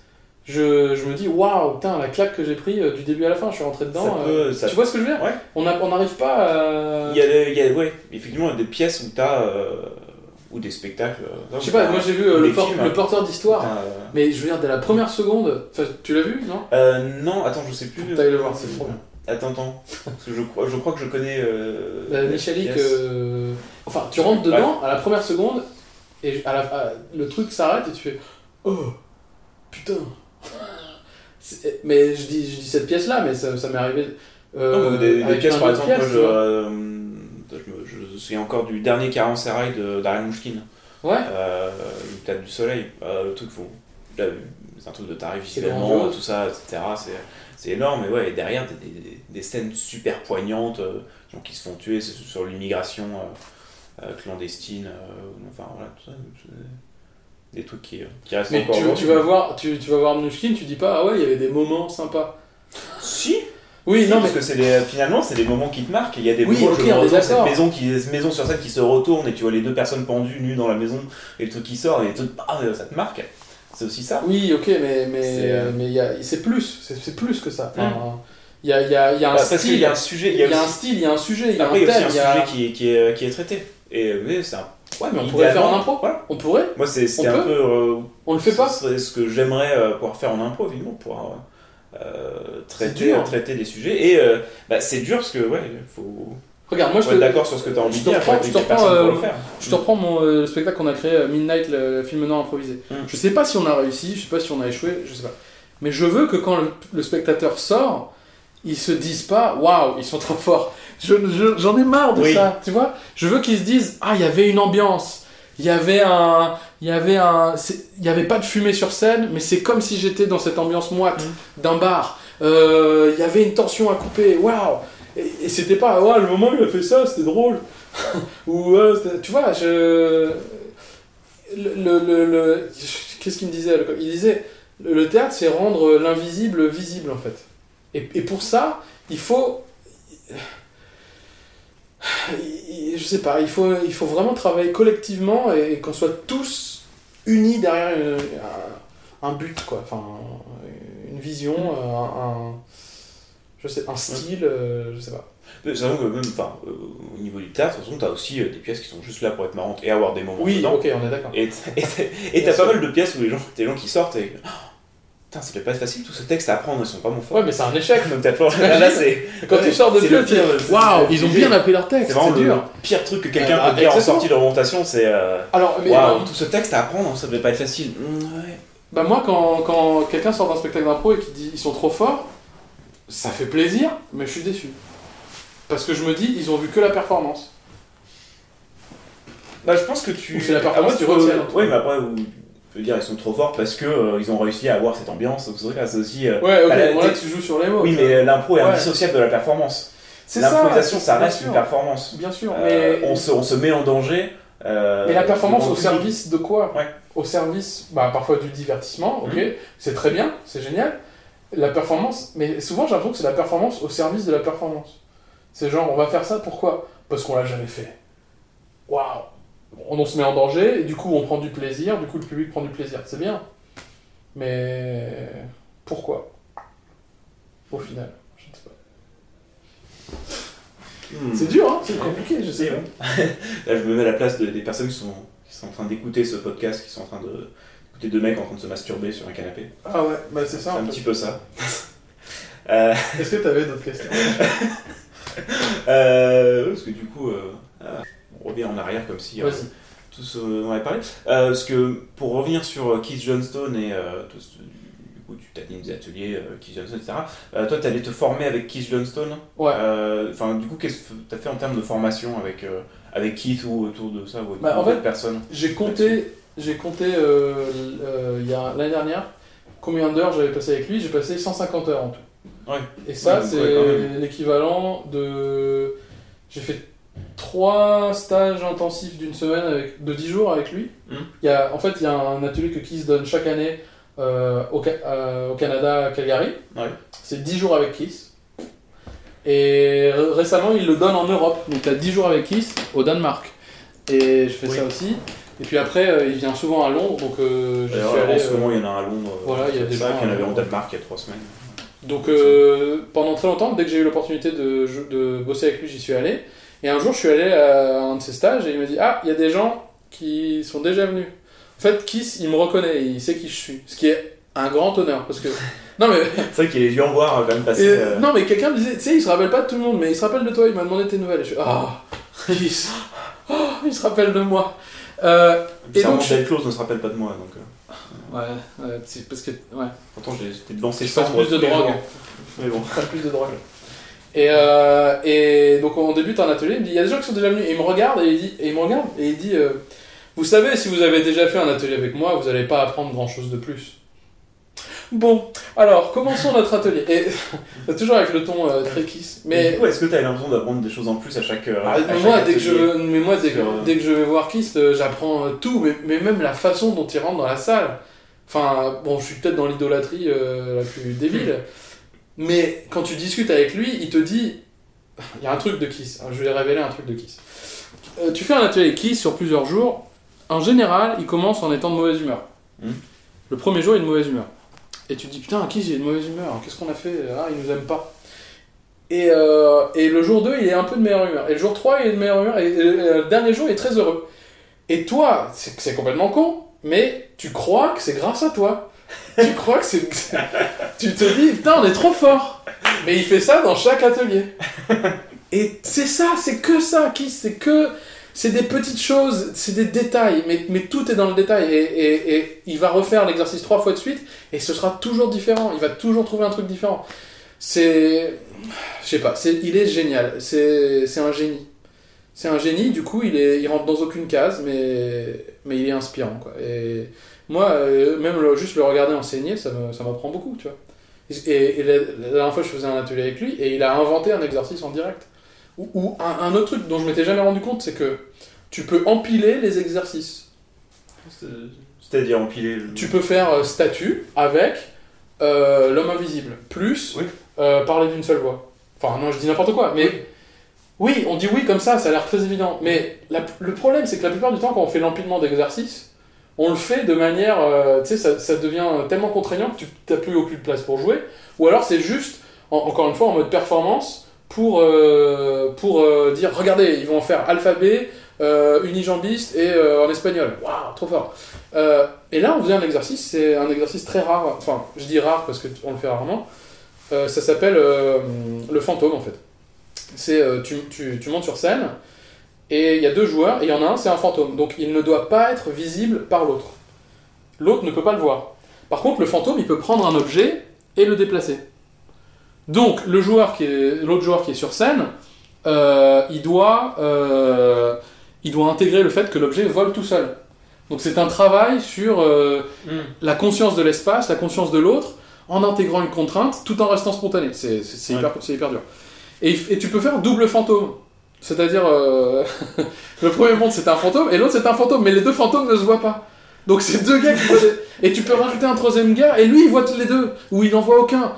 je, je me dis, waouh, putain, la claque que j'ai pris euh, du début à la fin, je suis rentré dedans. Ça peut- euh, ça- Tu vois ce que je veux dire? Ouais. On n'arrive pas à. il y a, des- il y a ouais, effectivement il y a des pièces où t'as. euh, ou des spectacles. Je sais pas, moi j'ai vu le, des por- films. le porteur d'histoire, t'as, mais je veux dire, dès la première seconde, tu l'as vu, non? Euh, non, attends, je sais plus. T'ailles le voir, c'est trop bien. Attends, attends. Parce que je crois, je crois que je connais. Euh, La la Michalik, euh, enfin, tu rentres dedans à la première seconde, et à la, à- le truc s'arrête et tu fais Oh putain Mais je dis, je dis cette pièce-là, mais ça, ça m'est arrivé. euh, Non, des, des pièces, par exemple, moi, je, euh, je, me- je souviens encore du dernier Caranserail de d'Ariel Mouchkine. Ouais, Euh, le théâtre du soleil. Euh, le truc, faut, c'est un truc de tarif visuellement, grandiose. tout ça, etc. C'est, énorme, mais ouais, et derrière, des, des, scènes super poignantes, euh, gens qui se font tuer c'est sur l'immigration euh, euh, clandestine, euh, enfin voilà, tout ça. Des trucs qui, qui restent mais encore tu, tu vas voir, tu, tu vas voir Mnouchkine, tu dis pas Ah ouais, il y avait des moments sympas. Si, Oui, Si, non, parce mais que c'est des- finalement c'est des moments qui te marquent. Il y a des Oui, moments ok, où je retourne cette d'accord. maison qui cette maison sur scène qui se retourne et tu vois les deux personnes pendues nues dans la maison et le truc qui sort et le truc, ah, ça te marque. C'est aussi ça. Oui, ok, mais mais C'est, euh, mais il y a- c'est plus, c'est c'est plus que ça. Enfin, il y a, il y a, il y a un Bah, style, y a un sujet, il il y a, un aussi, style, il y a un sujet, il y a après, un il y a thème, aussi il un sujet qui est, qui est, qui est traité. Et mais c'est un. Ouais, mais on pourrait le faire en impro. On pourrait. Moi c'est un peu. euh, On le fait pas. Ce serait ce que j'aimerais euh, pouvoir faire en impro, évidemment, pouvoir euh, traiter, dur. traiter des sujets. Et euh, bah, c'est dur parce que ouais, faut, Regarde, moi je faut être te, d'accord sur ce que tu as envie je de dire. je te reprends, pour euh, je te reprends mon euh, le spectacle qu'on a créé, euh, Midnight, le film non improvisé. Mm. Je sais pas si on a réussi, je sais pas si on a échoué, je sais pas. Mais je veux que quand le, le spectateur sort, ils se disent pas waouh, ils sont trop forts. Je- je- J'en ai marre de Oui. ça, tu vois. Je veux qu'ils se disent ah, il y avait une ambiance, il y avait un, il y avait un, il y avait pas de fumée sur scène, mais c'est comme si j'étais dans cette ambiance moite d'un bar. Euh, Il y avait une tension à couper, waouh. Et, et c'était pas ouais, le moment où il a fait ça, c'était drôle. Ou euh, tu vois, je le, le, le- le- qu'est-ce qu'il me disait Il disait le, théâtre c'est rendre l'invisible visible en fait. Et, et pour ça, il faut je sais pas, il faut, il faut vraiment travailler collectivement et, et qu'on soit tous unis derrière une- un, un but, quoi. Enfin, une vision, un, un- je sais, un style, euh, je sais pas. C'est vrai que même, enfin, euh, au niveau du théâtre, de toute façon, t'as aussi euh, des pièces qui sont juste là pour être marrantes et avoir des moments Oui, dedans. ok, on est d'accord. Et et et t'as pas mal de pièces où les gens, des gens qui sortent et oh, putain, ça peut pas être facile, tout ce texte à apprendre, ils sont pas mon fort. Ouais, mais c'est un échec. Toujours- là, là, c'est Quand Ouais, tu sors de le tu pire, waouh, ils ont bien appris leur c'est texte, vraiment c'est le dur. pire truc que quelqu'un Ah, peut dire en sortie de remontation, c'est euh, Alors, mais waouh, euh, tout ce texte à apprendre, ça devait pas être facile. Mm, ouais. bah moi, quand, quand quelqu'un sort d'un spectacle d'impro et qui dit ils sont trop forts, ça fait plaisir, mais je suis déçu. Parce que je me dis, ils ont vu que la performance. Bah, je pense que tu. Ou c'est la performance Ah, tu tout Ouais, mais après, tu peux dire ils sont trop forts parce que euh, ils ont réussi à avoir cette ambiance. C'est aussi. euh, Ouais, ok, là, bon, là tu joues sur les mots. Oui, mais l'impro est Ouais. indissociable de la performance. c'est ça. L'improvisation, ça bien reste sûr. une performance. Bien sûr, Euh, mais on, se, on se met en danger. Mais la performance au service de quoi? Ouais. Au service, bah, parfois du divertissement, ok, Mhm. c'est très bien, c'est génial. La performance, mais souvent j'ai l'impression que c'est la performance au service de la performance. C'est genre, on va faire ça, pourquoi? Parce qu'on l'a jamais fait. Waouh on, se met en danger, et du coup on prend du plaisir, du coup le public prend du plaisir, c'est bien. Mais pourquoi? Au final, je ne sais pas. Hmm. C'est dur, hein C'est compliqué, je sais. Là, je me mets à la place de- des personnes qui sont, qui sont en train d'écouter ce podcast, qui sont en train de d'écouter deux mecs en train de se masturber sur un canapé. Ah ouais, bah c'est ça un en petit peu ça. euh, Est-ce que t'avais d'autres questions? Euh, parce que du coup, euh, euh, on revient en arrière comme si euh, ce dont on avait parlé. Euh, parce que pour revenir sur euh, Keith Johnston et euh, tout ce- du coup, tu t'animes des ateliers, euh, Keith Johnston, etc. Euh, toi, tu allais te former avec Keith Johnston. Ouais. Euh, Enfin, du coup, qu'est-ce que tu as fait en termes de formation avec, euh, avec Keith ou autour de ça ou Bah, en fait, personnes? J'ai compté, j'ai compté euh, euh, il y a l'année dernière combien d'heures j'avais passé avec lui. J'ai passé 150 heures en tout. Ouais. Et ça, Ouais, c'est l'équivalent de. J'ai fait trois stages intensifs d'une semaine avec, de 10 jours avec lui. Mhm. Il y a, en fait, il y a un atelier que Keith donne chaque année euh, au, euh, au Canada, à Calgary. Ouais. C'est 10 jours avec Keith. Et ré- récemment, il le donne en Europe. Donc, tu as 10 jours avec Keith au Danemark. Et je fais Oui. ça aussi. Et puis après, euh, il vient souvent à Londres. Donc, je D'ailleurs, suis allé. en ce moment, il y en a à Londres. voilà, il y a des gens qu'il y en avait en. Danemark il y a trois semaines. Donc pendant très longtemps, dès que j'ai eu l'opportunité de, de bosser avec lui, j'y suis allé. Et un jour, je suis allé à un de ses stages et il me dit Ah, il y a des gens qui sont déjà venus. En fait, Kiss, il me reconnaît, il sait qui je suis. Ce qui est un grand honneur parce que. Non, mais. C'est vrai qu'il les yeux en voir quand même passer. et- euh, Non, mais quelqu'un me disait Tu sais, il se rappelle pas de tout le monde, mais il se rappelle de toi, il m'a demandé tes nouvelles. Et je suis Ah, Kiss Oh, il se rappelle de moi. Euh, et donc, je- Close ne se rappelle pas de moi. Donc, euh, ouais, ouais, c'est parce que. Ouais. pourtant, j'étais passe chambres plus de drogue. Mais bon. Pas plus de drogue. Et, euh, et donc on débute un atelier, il me dit, il y a des gens qui sont déjà venus, et il me regarde, et il, dit, et il me regarde, et il dit, euh, vous savez, si vous avez déjà fait un atelier avec moi, vous n'allez pas apprendre grand-chose de plus. Bon, alors, commençons notre atelier. Et c'est toujours avec le ton euh, très kiss. Mais Mais du coup, est-ce que tu as l'impression d'apprendre des choses en plus à chaque. euh, ah, à mais chaque moi, dès que je, mais moi, dès que, dès que je vais voir Kiss, euh, j'apprends tout, mais, mais même la façon dont il rentre dans la salle. Enfin, bon, je suis peut-être dans l'idolâtrie la plus débile, mais quand tu discutes avec lui, il te dit. Il y a un truc de Kiss, hein, je vais révéler un truc de Kiss. Euh, tu fais un atelier Kiss sur plusieurs jours. En général, il commence en étant de mauvaise humeur. Hmm. Le premier jour, il est de mauvaise humeur. Et tu te dis, putain, Kiss, il est de mauvaise humeur. Qu'est-ce qu'on a fait? Ah, il nous aime pas. Et, euh, et le jour 2, il est un peu de meilleure humeur. Et le jour 3, il est de meilleure humeur. Et, et le dernier jour, il est très heureux. Et toi, c'est complètement con, mais tu crois que c'est grâce à toi. Tu crois que c'est. tu te dis, putain, on est trop fort. Mais il fait ça dans chaque atelier. Et c'est ça, c'est que ça, Kiss. C'est que. C'est des petites choses, c'est des détails, mais, mais tout est dans le détail. Et, et, il va refaire l'exercice trois fois de suite, et ce sera toujours différent. Il va toujours trouver un truc différent. C'est. Je sais pas, c'est, il est génial. C'est un génie. C'est un génie, du coup, il, est, il rentre dans aucune case, mais, mais il est inspirant. Quoi. Et moi, euh, même le- juste le regarder enseigner, ça, me, ça m'apprend beaucoup, tu vois. Et, et la, la dernière fois, je faisais un atelier avec lui, et il a inventé un exercice en direct. Ou, ou un, un autre truc dont je m'étais jamais rendu compte, c'est que tu peux empiler les exercices. C'est- C'est-à-dire empiler. le- Tu peux faire euh, statue avec euh, l'homme invisible, plus Oui. euh, parler d'une seule voix. Enfin, non, je dis n'importe quoi, mais oui, on dit oui comme ça, ça a l'air très évident. Mais la- le problème, c'est que la plupart du temps, quand on fait l'empilement d'exercices, on le fait de manière. euh, tu sais, ça, devient tellement contraignant que tu n'as plus aucune place pour jouer. Ou alors, c'est juste, en- encore une fois, en mode performance, pour, euh, pour euh, dire regardez, ils vont faire alphabet, unijambiste et en espagnol. Waouh, trop fort. Et là, on faisait un exercice, c'est un exercice très rare, enfin, je dis rare parce qu'on le fait rarement. Ça s'appelle le fantôme en fait. C'est tu, tu montes sur scène et il y a deux joueurs et il y en a un, c'est un fantôme. Donc il ne doit pas être visible par l'autre. L'autre ne peut pas le voir. Par contre, le fantôme, il peut prendre un objet et le déplacer. Donc le joueur qui est l'autre joueur qui est sur scène, euh, il doit euh, il doit intégrer le fait que l'objet vole tout seul. Donc c'est un travail sur euh, Hmm. la conscience de l'espace, la conscience de l'autre, en intégrant une contrainte, tout en restant spontané. C'est c'est- c'est Ouais. hyper, c'est hyper dur. Et, et tu peux faire double fantôme. C'est-à-dire, euh, le premier monde c'est un fantôme, et l'autre c'est un fantôme, mais les deux fantômes ne se voient pas. Donc c'est deux gars qui voient des- Et tu peux rajouter un troisième gars, et lui il voit tous les deux, ou il n'en voit aucun.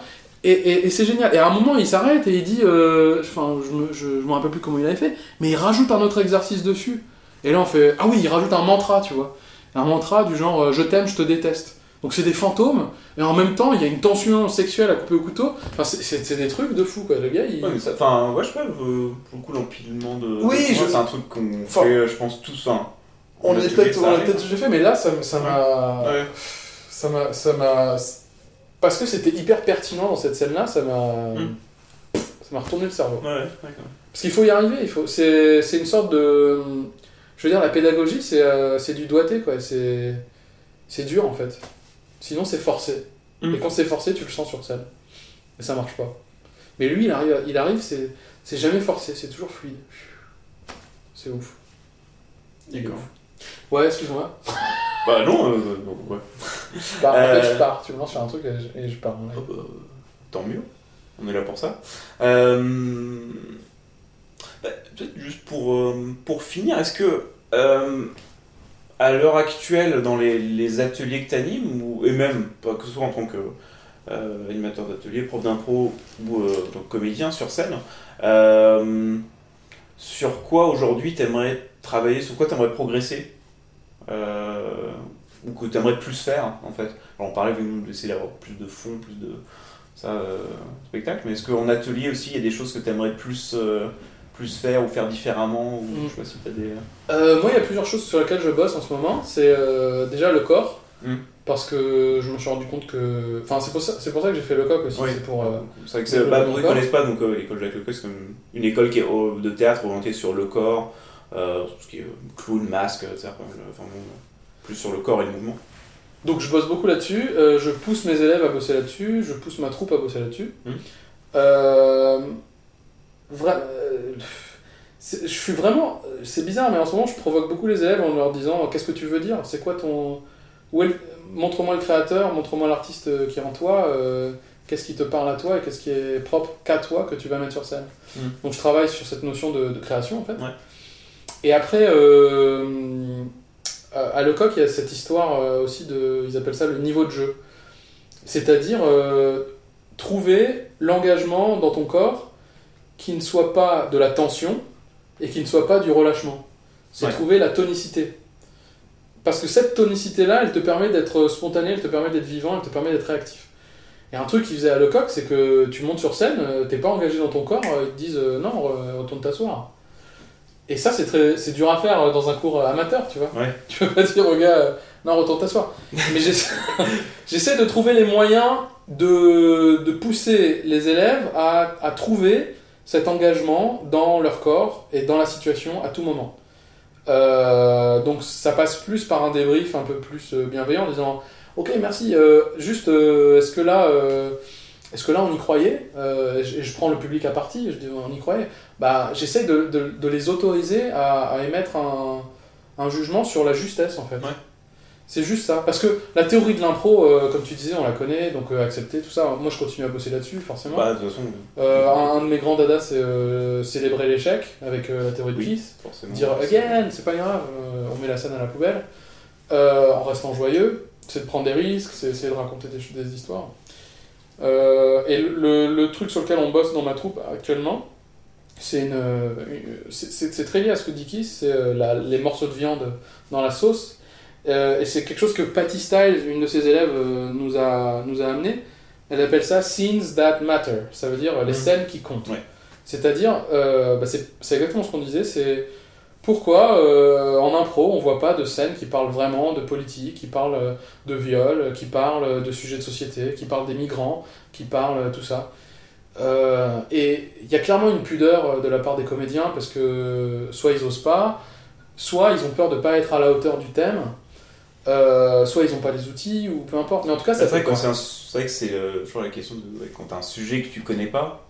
Et, et- et c'est génial. Et à un moment, il s'arrête et il dit, euh, enfin, je me, je, je me rappelle plus comment il avait fait, mais il rajoute un autre exercice dessus. Et là, on fait, ah oui, il rajoute un mantra, tu vois. Un mantra du genre, euh, je t'aime, je te déteste. Donc c'est des fantômes, et en même temps, il y a une tension sexuelle à couper au couteau. Enfin, c'est- des trucs de fou, quoi. Le gars, il. Ouais, mais ça- Enfin, ouais, je sais pas, euh, pour le coup, l'empilement de. Oui, de je- C'est un truc qu'on Enfin, fait, euh, je pense, tous. Enfin, on l'a peut-être déjà fait, mais là, ça m'a. Ouais. Ça m'a. Ça. Parce que c'était hyper pertinent dans cette scène-là, ça m'a. Mm. Ça m'a retourné le cerveau. Ouais, ouais, d'accord. Parce qu'il faut y arriver, il faut... c'est une sorte de... Je veux dire, la pédagogie, c'est euh, c'est du doigté, quoi. C'est c'est dur, en fait. Sinon, c'est forcé. Mm. Et quand c'est forcé, tu le sens sur scène. Et ça marche pas. Mais lui, il arrive, il arrive c'est c'est jamais forcé, c'est toujours fluide. C'est ouf. D'accord. Ouais, excuse-moi. Bah non, euh, donc, ouais. Je pars, après, Euh. je pars. Tu me lances sur un truc et je, et je pars. ouais. Ah bah, tant mieux, on est là pour ça. Euh, bah, Peut-être juste pour, euh, pour finir, est-ce que euh, à l'heure actuelle, dans les, ateliers que tu animes, ou, et même pas que ce soit en tant que euh, animateur d'atelier, prof d'impro ou euh, comédien sur scène, euh, sur quoi aujourd'hui tu aimerais travailler, sur quoi tu aimerais progresser euh, ou que tu aimerais plus faire en fait? Alors, on parlait d'essayer d'avoir plus de fond, plus de ça, spectacle, mais est-ce qu'en atelier aussi il y a des choses que tu aimerais plus, plus faire ou faire différemment ou, Mm. Je sais pas si as des. Euh, moi, il y a plusieurs choses sur lesquelles je bosse en ce moment. C'est euh, déjà le corps. Mm. Parce que je me suis rendu compte que. Enfin, c'est pour ça, c'est pour ça que j'ai fait le coq aussi. Oui. C'est pour. euh, C'est vrai que c'est, bah, corps. connaissent pas, donc euh, l'école Jacques Lecoq, c'est comme une école qui est au- de théâtre orientée sur le corps, euh, tout ce qui est euh, clown, masque, etc. Enfin, bon, plus sur le corps et le mouvement. Donc je bosse beaucoup là-dessus, euh, je pousse mes élèves à bosser là-dessus, je pousse ma troupe à bosser là-dessus. Mhm. Euh, vra- euh, je suis vraiment, c'est bizarre, mais en ce moment je provoque beaucoup les élèves en leur disant qu'est-ce que tu veux dire, c'est quoi ton, où est le- montre-moi le créateur, montre-moi l'artiste qui est en toi, euh, qu'est-ce qui te parle à toi et qu'est-ce qui est propre qu'à toi que tu vas mettre sur scène. Mhm. Donc je travaille sur cette notion de, de création en fait. Ouais. Et après, euh, à Lecoq, il y a cette histoire euh, aussi de. Ils appellent ça le niveau de jeu. C'est-à-dire euh, trouver l'engagement dans ton corps qui ne soit pas de la tension et qui ne soit pas du relâchement. C'est Ouais. trouver la tonicité. Parce que cette tonicité-là, elle te permet d'être spontané, elle te permet d'être vivant, elle te permet d'être réactif. Et un truc qu'ils faisaient à Lecoq, c'est que tu montes sur scène, euh, t'es pas engagé dans ton corps, euh, ils te disent euh, non, re- retourne t'asseoir. Et ça, c'est très, c'est dur à faire dans un cours amateur, tu vois. Ouais. Tu peux pas dire au gars, non, retourne t'asseoir. Mais j'essaie, j'essaie de trouver les moyens de, de pousser les élèves à, à trouver cet engagement dans leur corps et dans la situation à tout moment. Euh, donc ça passe plus par un débrief un peu plus euh, bienveillant en disant ok merci euh, juste est-ce que là est-ce que là on y croyait? Et, je, prends le public à partie je dis on y croyait bah j'essaie de, de, les autoriser à, émettre un, un jugement sur la justesse en fait. C'est juste ça parce que la théorie de l'impro euh, comme tu disais on la connaît donc euh, accepter tout ça moi je continue à bosser là-dessus forcément Bah, de toute façon, Euh, un, un de mes grands dadas c'est célébrer l'échec avec la théorie de Oui. Keith forcément. dire again, c'est pas grave, on met la scène à la poubelle, en restant joyeux, c'est de prendre des risques, c'est essayer de raconter des, des histoires. Et le, le truc sur lequel on bosse dans ma troupe actuellement, c'est une, une- c'est- très lié à ce que dit Keith, c'est les morceaux de viande dans la sauce. Euh, et c'est quelque chose que Patty Styles, une de ses élèves, euh, nous, a, nous a amené. Elle appelle ça Scenes That Matter. Ça veut dire les Mhm. scènes qui comptent. Ouais. C'est-à-dire, euh, bah, c'est exactement ce qu'on disait, c'est pourquoi en impro on voit pas de scènes qui parlent vraiment de politique, qui parlent de viol, qui parlent de sujets de société, qui parlent des migrants, qui parlent tout ça. Et il y a clairement une pudeur de la part des comédiens parce que soit ils osent pas, soit ils ont peur de pas être à la hauteur du thème, euh, soit ils ont pas les outils ou peu importe. Mais en tout cas, ça C'est vrai, fait quand pas. c'est un- c'est vrai que c'est euh, toujours la question de ouais, quand t'as un sujet que tu connais pas,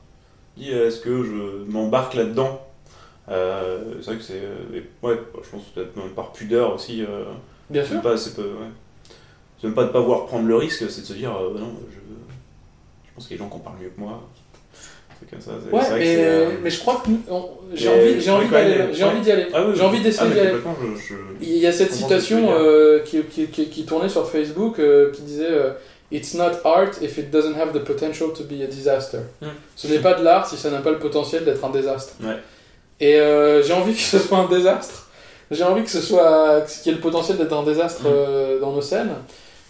dis euh, est-ce que je m'embarque là-dedans? Euh, C'est vrai que c'est. ouais, je pense peut-être même par pudeur aussi. Bien c'est sûr. pas, c'est pas, ouais. C'est même pas de pas vouloir prendre le risque, c'est de se dire bah non, je, je pense qu'il y a des gens qui en parlent mieux que moi. Comme ça. Ouais, que mais, euh, mais je crois que j'ai envie, j'ai envie j'ai d'y aller. ah oui, j'ai envie d'essayer ah, d'y aller. complètement, je- je- Il y a cette citation euh, qui, qui, qui, qui tournait sur Facebook euh, qui disait euh, It's not art if it doesn't have the potential to be a disaster. Hmm. Ce n'est pas de l'art si ça n'a pas le potentiel d'être un désastre. Ouais. Et j'ai envie que ce soit un désastre. J'ai envie que ce soit qu'il y ait le potentiel d'être un désastre Hmm. dans nos scènes.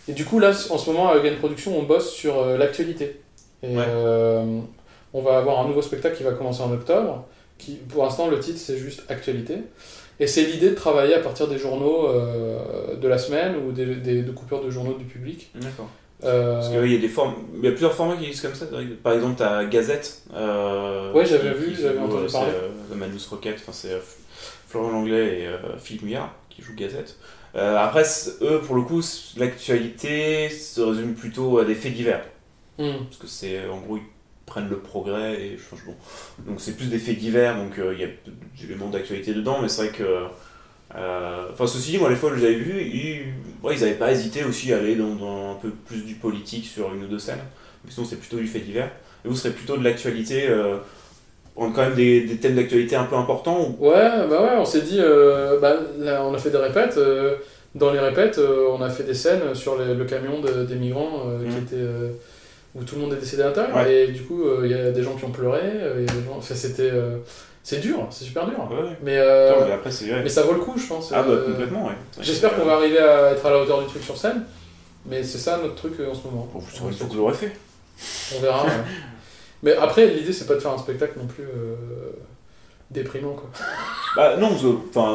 Et du coup, là, en ce moment, à Gain Production, on bosse sur l'actualité. Et Ouais. On va avoir un nouveau spectacle qui va commencer en octobre. Qui, pour l'instant, le titre, c'est juste Actualité. Et c'est l'idée de travailler à partir des journaux euh, de la semaine ou des, des- de coupures de journaux du public. D'accord. Euh, Parce qu'il y a des formes, il y a plusieurs formats qui existent comme ça. Par exemple, ta Gazette. Euh, Ouais, j'avais vu, j'avais entendu euh, parler. C'est The Manus Rocket, enfin c'est Florent Langlais et Philippe Muyard qui jouent Gazette. Après, eux, pour le coup, l'actualité se résume plutôt à des faits divers. hmm. Parce que c'est, en gros, ils prennent le progrès et je bon. Donc c'est plus des faits divers, donc euh, il y a des éléments d'actualité dedans, mais c'est vrai que. euh, Enfin, ceci dit, moi, les fois que je l'avais vu, ils, ouais, ils avaient pas hésité aussi à aller dans, dans un peu plus du politique sur une ou deux scènes. Mais sinon, c'est plutôt du fait divers. Et vous serez plutôt de l'actualité, euh, prendre quand même des, des thèmes d'actualité un peu importants ou... Ouais, bah ouais, on s'est dit, euh, bah, là, on a fait des répètes. euh, dans les répètes, euh, on a fait des scènes sur les- le camion de- des migrants euh, qui Mhm. était, euh, où tout le monde est décédé à l'intérieur. Ouais. Et du coup, euh, il y a des gens qui ont pleuré. euh, a des gens... enfin, c'était, euh, c'est dur, c'est super dur. Ouais. Mais, euh, Attends, mais après, ça vaut le coup, je pense. Ah, bah, euh, complètement, ouais. J'espère qu'on va arriver à être à la hauteur du truc sur scène. Mais c'est ça notre truc euh, en ce moment. Bon, vous saurez une fois que vous l'aurez fait. On verra. ouais. Mais après, l'idée, c'est pas de faire un spectacle non plus euh, déprimant. Quoi. Bah, non, de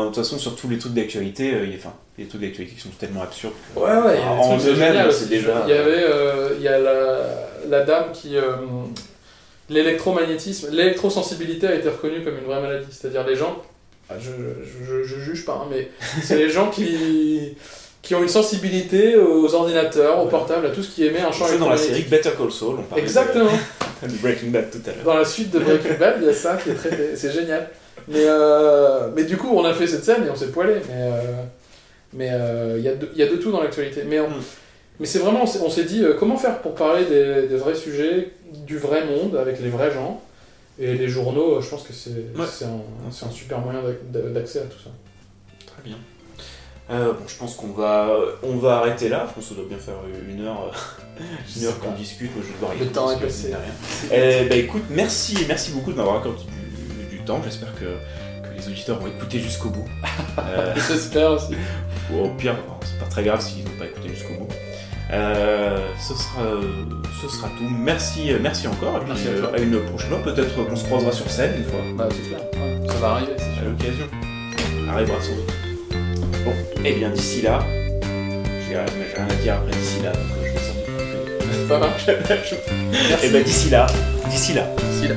toute façon, sur tous les trucs d'actualité, euh, enfin, a des trucs d'actualité qui sont tellement absurdes. que- Ouais, ouais, En eux-mêmes, c'est déjà- Il y avait, euh, il y a la, la dame qui. euh, L'électromagnétisme, l'électrosensibilité a été reconnue comme une vraie maladie. C'est-à-dire les gens. ah, Je, je, je, je juge pas, hein, mais c'est les gens qui, qui ont une sensibilité aux ordinateurs, aux portables, à tout ce qui émet un champ C'est dans la série électromagnétique. Better Call Saul, on parlait de- Exactement. de, Breaking Bad tout à l'heure. Dans la suite de Breaking Bad, il y a ça qui est traité. C'est génial. Mais, euh, mais du coup, on a fait cette scène et on s'est poilé. Mais euh, mais euh, il y, a de- il y a de tout dans l'actualité. Mais, on- Mm. mais c'est vraiment, on s'est- dit euh, comment faire pour parler des, des vrais sujets, du vrai monde, avec les vrais gens? Et les journaux, euh, je pense que c'est c'est un, c'est un super moyen d'ac- d'accès à tout ça. Très bien. Euh, bon, je pense qu'on va, on va arrêter là. Je pense ça doit bien faire une heure, une heure sais qu'on discute. Moi, je vais devoir y Le temps est passé. écoute, merci, merci beaucoup de m'avoir accordé du, du temps. J'espère que, que les auditeurs vont écouter jusqu'au bout. Euh, J'espère aussi. au pire, c'est pas très grave s'ils n'ont pas écouté jusqu'au bout. Euh, ce, sera, ce sera tout. Merci, merci encore. Et puis, Merci à toi. euh, à une prochaine fois. Peut-être qu'on se croisera sur scène une fois. Bah, c'est clair. Ouais, ça va arriver, c'est à l'occasion. Arrivera sans doute. Bon, et bien d'ici là, j'ai rien à dire après d'ici là, donc euh, je vais couper. Ça marche. Et ben d'ici là, d'ici là. D'ici là.